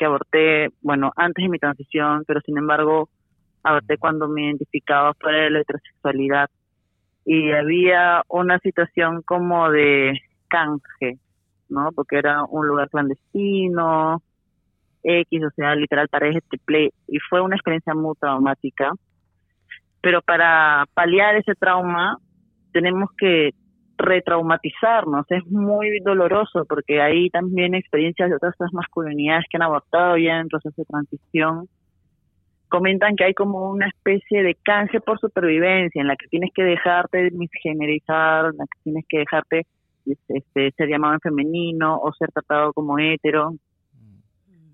que aborté, bueno, antes de mi transición, pero sin embargo aborté cuando me identificaba fuera de la heterosexualidad y había una situación como de canje, ¿no? Porque era un lugar clandestino, X, o sea, literal paredes triple, y fue una experiencia muy traumática. Pero para paliar ese trauma tenemos que retraumatizarnos, es muy doloroso porque hay también experiencias de otras masculinidades que han abortado ya en proceso de transición. Comentan que hay como una especie de canje por supervivencia en la que tienes que dejarte misgenerizar, en la que tienes que dejarte este, ser llamado en femenino o ser tratado como hetero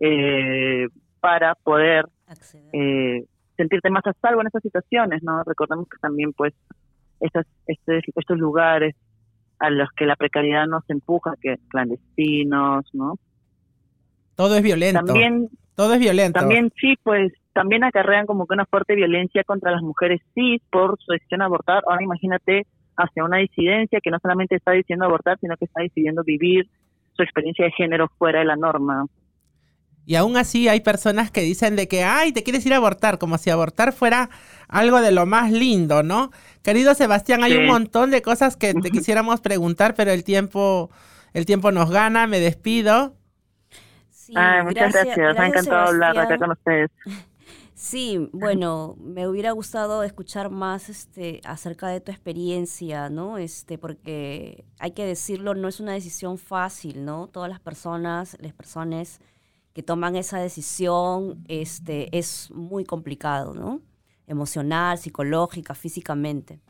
eh, para poder eh, sentirte más a salvo en esas situaciones, ¿no? Recordemos que también pues estas, este, estos lugares a los que la precariedad nos empuja, que clandestinos, ¿no? Todo es violento. También Todo es violento. también sí, pues también acarrean como que una fuerte violencia contra las mujeres cis por su decisión de abortar. Ahora imagínate hacia una disidencia que no solamente está diciendo abortar, sino que está decidiendo vivir su experiencia de género fuera de la norma. Y aún así hay personas que dicen de que, ay, te quieres ir a abortar, como si abortar fuera algo de lo más lindo, ¿no? Querido Sebastián, hay Sí. un montón de cosas que te quisiéramos preguntar, pero el tiempo, el tiempo nos gana, me despido. Sí, Ay, muchas gracias. Me ha encantado hablar acá con ustedes. Sí, bueno, me hubiera gustado escuchar más este acerca de tu experiencia, ¿no? Este, porque hay que decirlo, no es una decisión fácil, ¿no? Todas las personas, las personas que toman esa decisión, este, es muy complicado, ¿no? Emocional, psicológica, físicamente.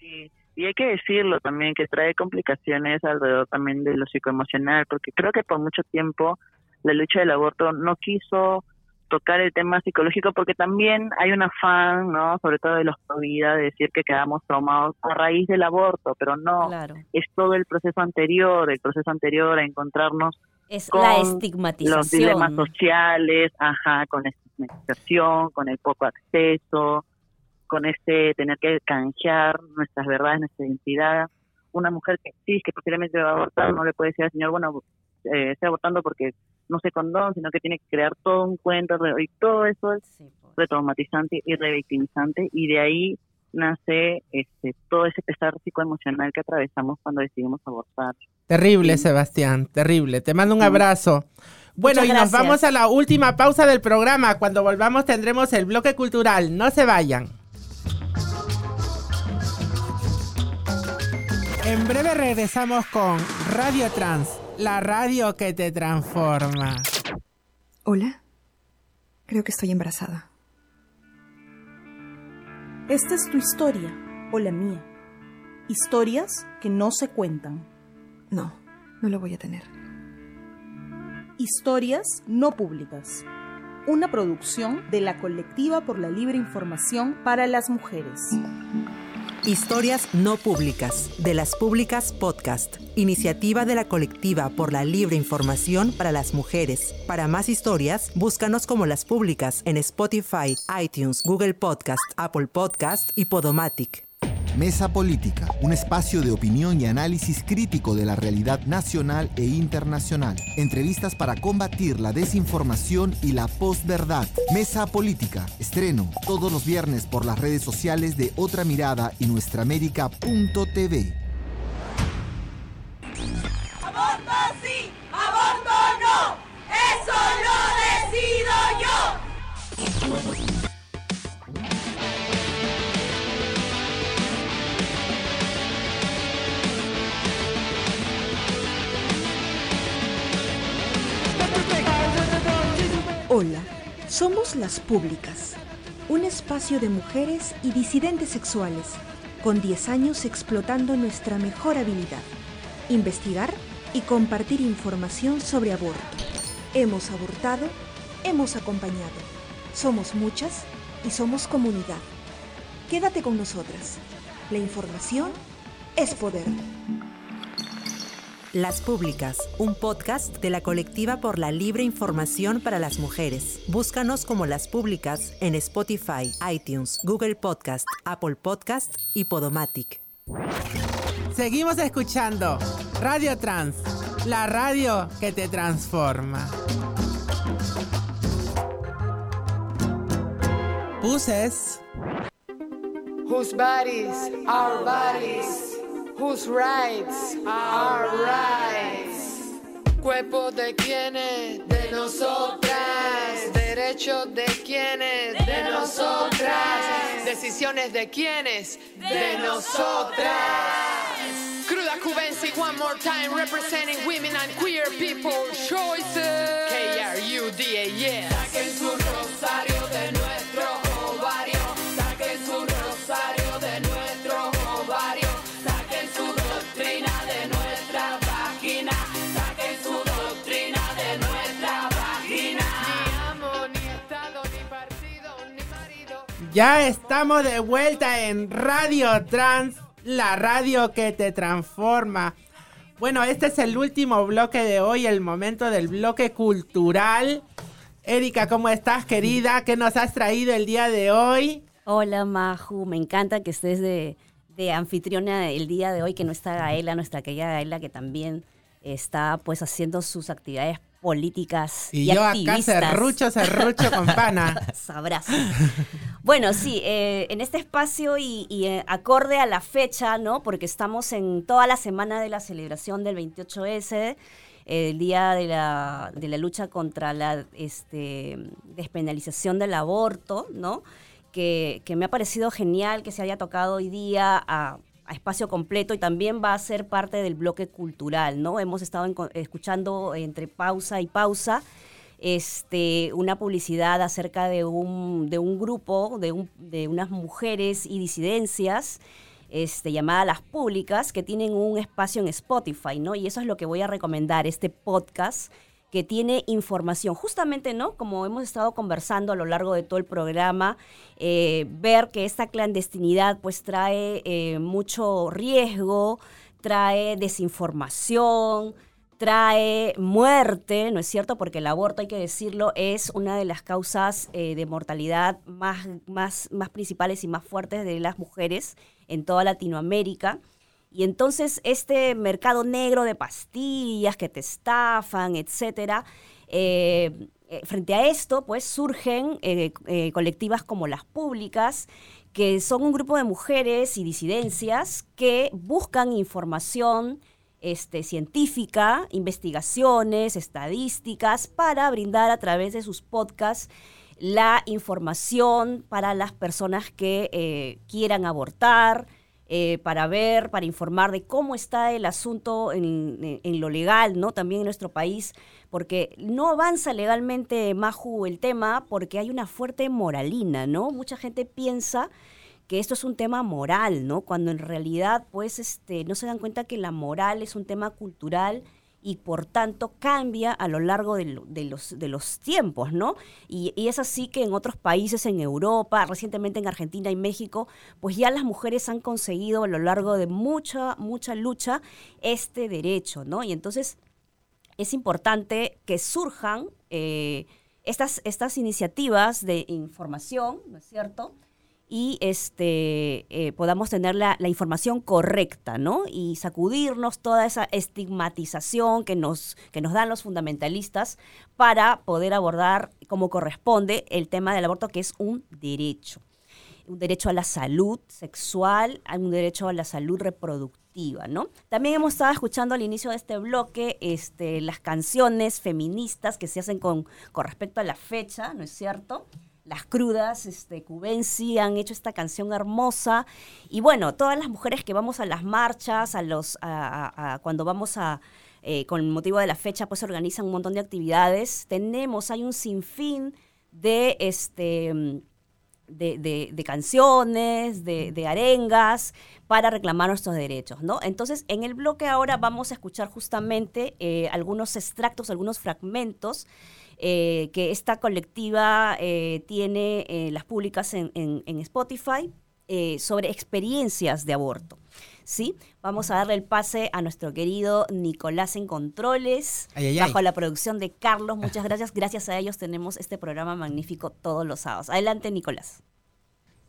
Sí, y hay que decirlo también que trae complicaciones alrededor también de lo psicoemocional, porque creo que por mucho tiempo la lucha del aborto no quiso tocar el tema psicológico porque también hay un afán, ¿no? Sobre todo de los vida de decir que quedamos traumados a raíz del aborto, pero no, Claro. es todo el proceso anterior, el proceso anterior a encontrarnos Es con la los estigmatización. dilemas sociales, ajá, con la estigmatización, con el poco acceso, con este tener que canjear nuestras verdades, nuestra identidad. Una mujer que sí, que posiblemente va a abortar, no le puede decir al señor, bueno, eh, estoy abortando porque no sé condón, sino que tiene que crear todo un cuento, y todo eso es Sí, pues. retraumatizante y revictimizante, y de ahí nace este todo ese pesar psicoemocional que atravesamos cuando decidimos abortar. Terrible, Sebastián, terrible. Te mando un abrazo. Bueno, Muchas y nos vamos a la última pausa del programa. Cuando volvamos tendremos el bloque cultural. No se vayan. En breve regresamos con Radio Trans, la radio que te transforma. Hola. Creo que estoy embarazada. Esta es tu historia o la mía. Historias que no se cuentan. No, no lo voy a tener. Historias no públicas. Una producción de la Colectiva por la Libre Información para las Mujeres. Historias no públicas, de las públicas podcast, iniciativa de la colectiva por la libre información para las mujeres. Para más historias, búscanos como las públicas en Spotify, iTunes, Google Podcast, Apple Podcast y Podomatic. Mesa Política, un espacio de opinión y análisis crítico de la realidad nacional e internacional. Entrevistas para combatir la desinformación y la posverdad. Mesa Política, estreno todos los viernes por las redes sociales de Otra Mirada y nuestraamérica.tv. somos Las Públicas, un espacio de mujeres y disidentes sexuales, con 10 años explotando nuestra mejor habilidad, investigar y compartir información sobre aborto. Hemos abortado, hemos acompañado, somos muchas y somos comunidad. Quédate con nosotras. La información es poder. Las Públicas, un podcast de la colectiva por la libre información para las mujeres. Búscanos como Las Públicas en Spotify, iTunes, Google Podcast, Apple Podcast y Podomatic. Seguimos escuchando Radio Trans, la radio que te transforma. Puses. Whose bodies are bodies, whose rights are rights. Cuerpo de quienes, de nosotras. Derechos de quienes, de nosotras. Decisiones de quienes, de nosotras. Cruda Cubensi, one more time, representing women and queer people choices. K-R-U-D-A-S. Ya estamos de vuelta en Radio Trans, la radio que te transforma. Bueno, este es el último bloque de hoy, el momento del bloque cultural. Erika, ¿cómo estás, querida? ¿Qué nos has traído el día de hoy? Hola, Maju. Me encanta que estés de, anfitriona el día de hoy, que no está Gaela, nuestra querida Gaela, que también está pues haciendo sus actividades políticas y, Y, yo activistas. acá serrucho, serrucho con pana. Sabrás. Bueno, sí, eh, en este espacio y, y, eh, acorde a la fecha, ¿no? Porque estamos en toda la semana de la celebración del 28S, el día de la, de la lucha contra la este, despenalización del aborto, ¿no? Que, que me ha parecido genial que se haya tocado hoy día a, a espacio completo y también va a ser parte del bloque cultural, ¿no? Hemos estado escuchando entre pausa y pausa este, una publicidad acerca de un, de un grupo, de, de unas mujeres y disidencias, este, llamada Las Públicas, que tienen un espacio en Spotify, ¿no? Y eso es lo que voy a recomendar, este podcast que tiene información, justamente, ¿no? Como hemos estado conversando a lo largo de todo el programa, eh, ver que esta clandestinidad pues trae eh, mucho riesgo, trae desinformación, trae muerte, ¿no es cierto? Porque el aborto, hay que decirlo, es una de las causas eh, de mortalidad más, más, más principales y más fuertes de las mujeres en toda Latinoamérica. Y entonces este mercado negro de pastillas que te estafan, etcétera, eh, eh, frente a esto, pues surgen eh, colectivas como las públicas, que son un grupo de mujeres y disidencias que buscan información este, científica, investigaciones, estadísticas, para brindar a través de sus podcasts la información para las personas que quieran abortar, eh, para ver, para informar de cómo está el asunto en, lo legal, ¿no? También en nuestro país, porque no avanza legalmente, Maju, el tema, porque hay una fuerte moralina, ¿no? Mucha gente piensa que esto es un tema moral, ¿no? Cuando en realidad, pues, este, no se dan cuenta que la moral es un tema cultural y por tanto cambia a lo largo de, lo- de los, de los tiempos, ¿no? Y, y es así que en otros países, en Europa, recientemente en Argentina y México, pues ya las mujeres han conseguido a lo largo de mucha, mucha lucha este derecho, ¿no? Y entonces es importante que surjan eh, estas, estas iniciativas de información, ¿no es cierto? Y este, eh, podamos tener la, información correcta, ¿no? Y sacudirnos toda esa estigmatización que nos, que nos dan los fundamentalistas para poder abordar como corresponde el tema del aborto, que es un derecho un derecho a la salud sexual, un derecho a la salud reproductiva, ¿no? También hemos estado escuchando al inicio de este bloque este, las canciones feministas que se hacen con, con respecto a la fecha, ¿no es cierto? Las crudas, este, Cubensi han hecho esta canción hermosa. Y bueno, todas las mujeres que vamos a las marchas, a los, a- cuando vamos a, eh, con motivo de la fecha, pues organizan un montón de actividades. Tenemos, hay un sinfín de, este, de, de- de canciones, de, de arengas, para reclamar nuestros derechos, ¿no? Entonces, en el bloque ahora vamos a escuchar justamente eh, algunos extractos, algunos fragmentos eh, que esta colectiva eh, tiene eh, las públicas en, en- en Spotify eh, sobre experiencias de aborto. ¿Sí? Vamos a darle el pase a nuestro querido Nicolás en Controles, Ay, ay, ay. bajo la producción de Carlos. Muchas gracias. Gracias a ellos tenemos este programa magnífico todos los sábados. Adelante, Nicolás.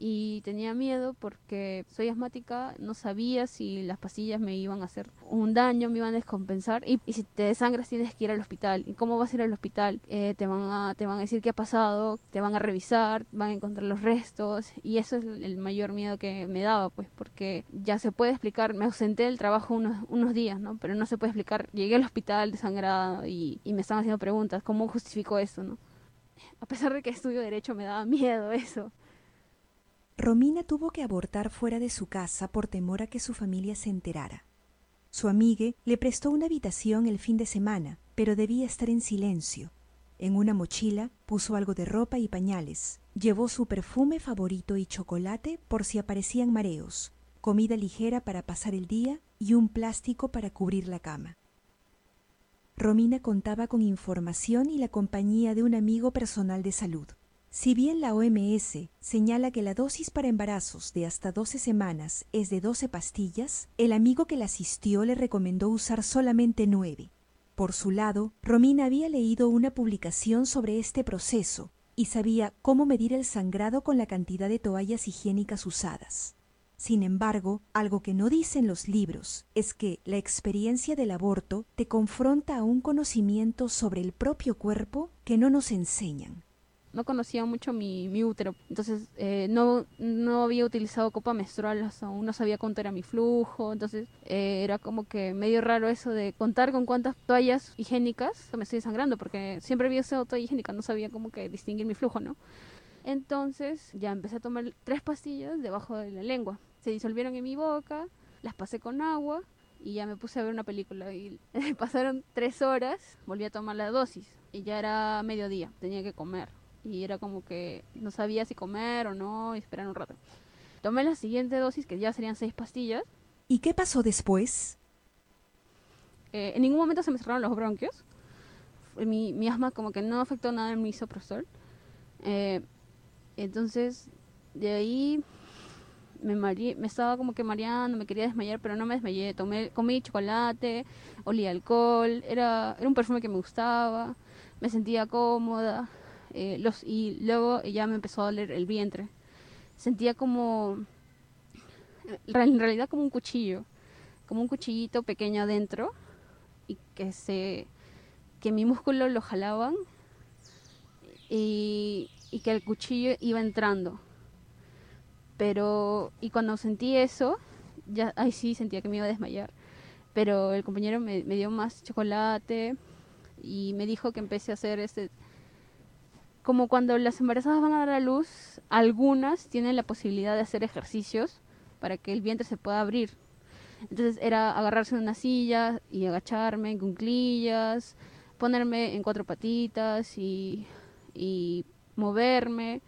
Y tenía miedo porque soy asmática, no sabía si las pastillas me iban a hacer un daño, me iban a descompensar y, y si te desangras tienes que ir al hospital. ¿Y cómo vas a ir al hospital? Eh, te, van a, te van a decir qué ha pasado, te van a revisar, van a encontrar los restos y eso es el mayor miedo que me daba, pues porque ya se puede explicar, me ausenté del trabajo unos, unos días, ¿no? Pero no se puede explicar, llegué al hospital desangrada y, y me estaban haciendo preguntas, ¿cómo justifico esto, no? A pesar de que estudio derecho me daba miedo eso. Romina tuvo que abortar fuera de su casa por temor a que su familia se enterara. Su amigue le prestó una habitación el fin de semana, pero debía estar en silencio. En una mochila puso algo de ropa y pañales. Llevó su perfume favorito y chocolate por si aparecían mareos, comida ligera para pasar el día y un plástico para cubrir la cama. Romina contaba con información y la compañía de un amigo personal de salud. Si bien la OMS señala que la dosis para embarazos de hasta 12 semanas es de 12 pastillas, el amigo que la asistió le recomendó usar solamente 9. Por su lado, Romina había leído una publicación sobre este proceso y sabía cómo medir el sangrado con la cantidad de toallas higiénicas usadas. Sin embargo, algo que no dicen los libros es que la experiencia del aborto te confronta a un conocimiento sobre el propio cuerpo que no nos enseñan. No conocía mucho mi, mi útero, entonces eh, no, no había utilizado copa menstrual, aún no sabía cuánto era mi flujo, entonces eh, era como que medio raro eso de contar con cuántas toallas higiénicas me estoy sangrando, porque siempre había usado toalla higiénica, no sabía como que distinguir mi flujo, ¿no? Entonces ya empecé a tomar tres pastillas debajo de la lengua. Se disolvieron en mi boca, las pasé con agua y ya me puse a ver una película. Y pasaron tres horas, volví a tomar la dosis y ya era mediodía, tenía que comer. Y era como que no sabía si comer o no y esperar un rato. Tomé la siguiente dosis, que ya serían seis pastillas. ¿Y qué pasó después? Eh, en ningún momento se me cerraron los bronquios. Mi, mi asma como que no afectó nada en mi isoprostol. Eh, entonces, de ahí me, mareé, me estaba como que mareando, me quería desmayar, pero no me desmayé. Tomé, comí chocolate, olía alcohol, era, era un perfume que me gustaba, me sentía cómoda. Eh, y luego ya me empezó a doler el vientre. Sentía como, en realidad como un cuchillo, como un cuchillito pequeño adentro y que se, que mi músculo lo jalaban y, y que el cuchillo iba entrando. Pero, y cuando sentí eso, ya, ahí sí sentía que me iba a desmayar. Pero el compañero me, me dio más chocolate y me dijo que empecé a hacer este, como cuando las embarazadas van a dar a luz, algunas tienen la posibilidad de hacer ejercicios para que el vientre se pueda abrir. Entonces era agarrarse en una silla y agacharme en cunclillas, ponerme en cuatro patitas y, y moverme.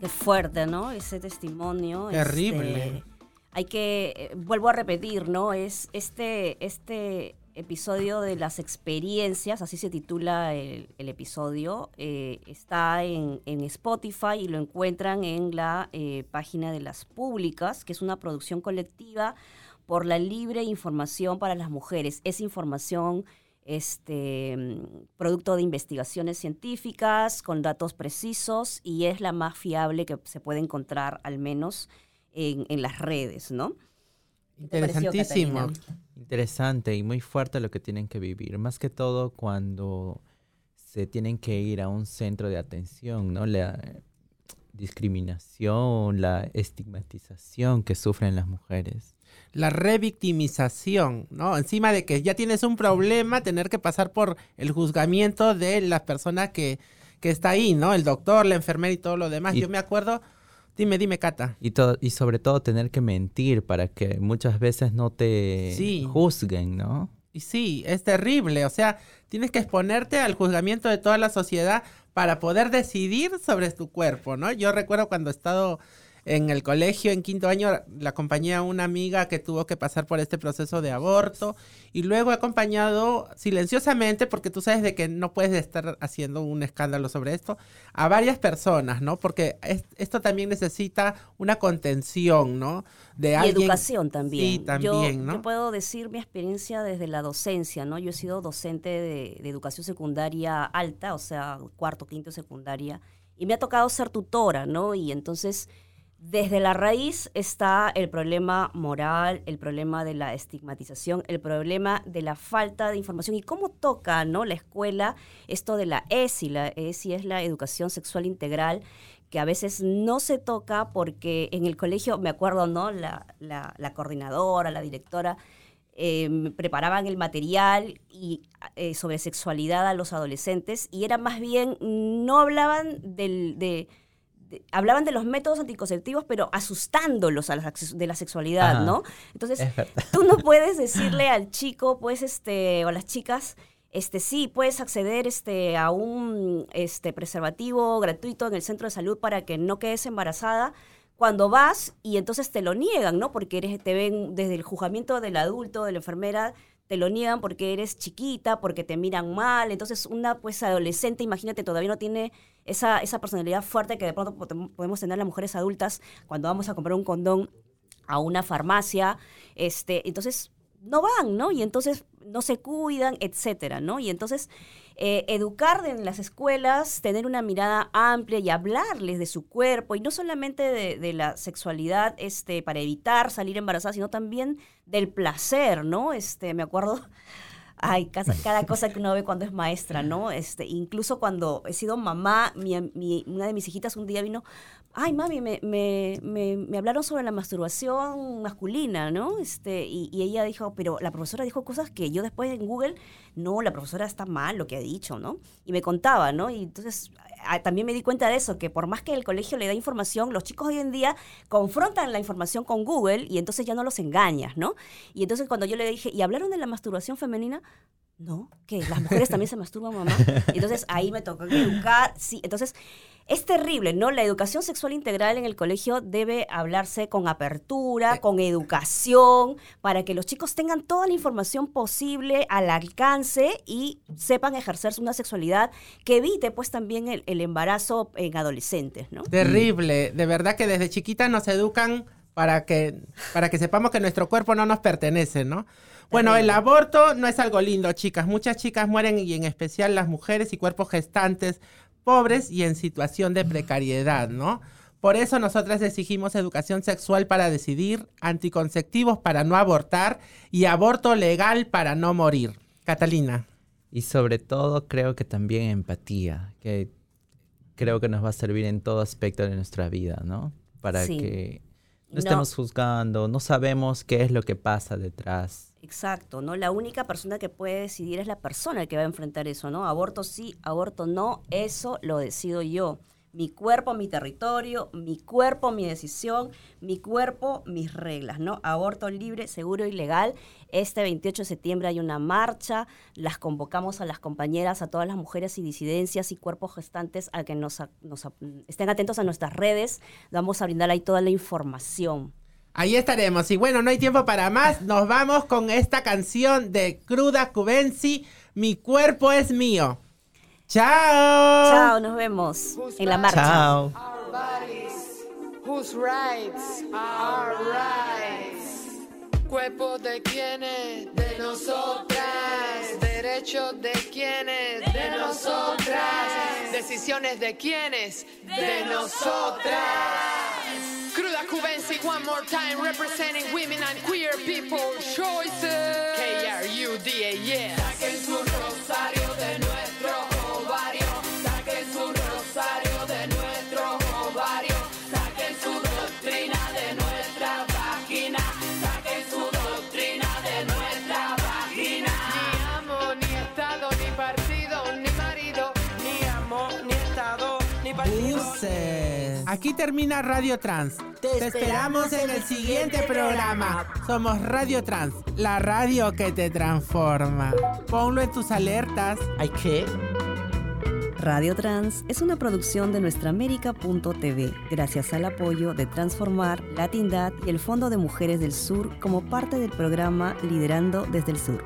Qué fuerte, ¿no? Ese testimonio. Terrible. este, hay que, eh, vuelvo a repetir, ¿no? Es este, este episodio de las experiencias, así se titula el, episodio, eh, está en, en Spotify y lo encuentran en la eh, página de las públicas, que es una producción colectiva por la libre información para las mujeres. Es información este, producto de investigaciones científicas con datos precisos y es la más fiable que se puede encontrar al menos en, en las redes, ¿no? ¿Qué te pareció, Interesantísimo. Interesante y muy fuerte lo que tienen que vivir, más que todo cuando se tienen que ir a un centro de atención, ¿no? La discriminación, la estigmatización que sufren las mujeres. La revictimización, ¿no? Encima de que ya tienes un problema, tener que pasar por el juzgamiento de las personas que, que está ahí, ¿no? El doctor, la enfermera y todo lo demás. Y- Yo me acuerdo, dime, dime, Cata. Y, to- y sobre todo tener que mentir para que muchas veces no te Sí. juzguen, ¿no? Y sí, es terrible. O sea, tienes que exponerte al juzgamiento de toda la sociedad para poder decidir sobre tu cuerpo, ¿no? Yo recuerdo cuando he estado en el colegio en quinto año, la acompañé a una amiga que tuvo que pasar por este proceso de aborto y luego he acompañado silenciosamente, porque tú sabes de que no puedes estar haciendo un escándalo sobre esto, a varias personas, ¿no? Porque es- esto también necesita una contención, ¿no? De Y alguien. educación también. Sí, también, yo, ¿no? yo puedo decir mi experiencia desde la docencia, ¿no? Yo he sido docente de, de educación secundaria alta, o sea, cuarto, quinto secundaria, y me ha tocado ser tutora, ¿no? Y entonces, desde la raíz está el problema moral, el problema de la estigmatización, el problema de la falta de información y cómo toca, ¿no? La escuela esto de la ESI, la ESI es la educación sexual integral, que a veces no se toca porque en el colegio, me acuerdo, ¿no? La, la, coordinadora, la directora, me preparaban el material y, eh, sobre sexualidad a los adolescentes y era más bien, no hablaban del, de, de- hablaban de los métodos anticonceptivos, pero asustándolos a la, de la sexualidad, Ajá. ¿no? Entonces, tú no puedes decirle al chico, pues, este, o a las chicas, este, sí, puedes acceder este, a un este, preservativo gratuito en el centro de salud para que no quedes embarazada cuando vas y entonces te lo niegan, ¿no? Porque eres, te ven desde el juzgamiento del adulto, de la enfermera, te lo niegan porque eres chiquita, porque te miran mal. Entonces, una pues adolescente, imagínate, todavía no tiene esa, esa personalidad fuerte que de pronto po- podemos tener las mujeres adultas cuando vamos a comprar un condón a una farmacia. Este, entonces, no van, ¿no? Y entonces no se cuidan, etcétera, ¿no? Y entonces eh, educar en las escuelas, tener una mirada amplia y hablarles de su cuerpo, y no solamente de, de la sexualidad este, para evitar salir embarazada, sino también del placer, ¿no? Este, me acuerdo Ay, cada, cada, cosa que uno ve cuando es maestra, ¿no? Este, incluso cuando he sido mamá, mi, mi, una de mis hijitas un día vino, ay, mami, me, me, me, me hablaron sobre la masturbación masculina, ¿no? Este, y, y, ella dijo, pero la profesora dijo cosas que yo después en Google, no, la profesora está mal lo que ha dicho, ¿no? Y me contaba, ¿no? Y entonces también me di cuenta de eso, que por más que el colegio le da información, los chicos hoy en día confrontan la información con Google y entonces ya no los engañas, ¿no? Y entonces cuando yo le dije, ¿y hablaron de la masturbación femenina? No, que las mujeres también se masturban, mamá. Entonces ahí me tocó educar, sí, entonces es terrible, ¿no? La educación sexual integral en el colegio debe hablarse con apertura, con educación, para que los chicos tengan toda la información posible al alcance y sepan ejercer una sexualidad que evite pues también el, el embarazo en adolescentes, ¿no? Terrible, de verdad que desde chiquita nos educan para que, para que sepamos que nuestro cuerpo no nos pertenece, ¿no? Bueno, el aborto no es algo lindo, chicas. Muchas chicas mueren y en especial las mujeres y cuerpos gestantes pobres y en situación de precariedad, ¿no? Por eso nosotras exigimos educación sexual para decidir, anticonceptivos para no abortar y aborto legal para no morir. Catalina. Y sobre todo creo que también empatía, que creo que nos va a servir en todo aspecto de nuestra vida, ¿no? Para sí. que no estemos no. juzgando, no sabemos qué es lo que pasa detrás. Exacto, ¿no? La única persona que puede decidir es la persona que va a enfrentar eso, ¿no? Aborto sí, aborto no, eso lo decido yo. Mi cuerpo, mi territorio, mi cuerpo, mi decisión, mi cuerpo, mis reglas, ¿no? Aborto libre, seguro y legal. Este 28 de septiembre hay una marcha, las convocamos a las compañeras, a todas las mujeres y disidencias y cuerpos gestantes a que nos, nos estén atentos a nuestras redes. Vamos a brindar ahí toda la información. Ahí estaremos. Y bueno, no hay tiempo para más. Nos vamos con esta canción de Cruda Cubensi, Mi cuerpo es mío. Chao. Chao, nos vemos en la marcha. Chao. Whose rights are rights. Cuerpo de quienes, de nosotras. Derechos de quienes, de nosotras. Decisiones de quienes, de nosotras. Cruda Cubensi, one more time, representing women and queer people choices. K-R-U-D-A, yeah. Saquen su rosario Aquí termina Radio Trans. Te, te esperamos en el siguiente programa. Somos Radio Trans, la radio que te transforma. Ponlo en tus alertas. ¿Hay qué? Radio Trans es una producción de nuestraamérica.tv, gracias al apoyo de Transformar, Latindad y el Fondo de Mujeres del Sur como parte del programa Liderando desde el Sur.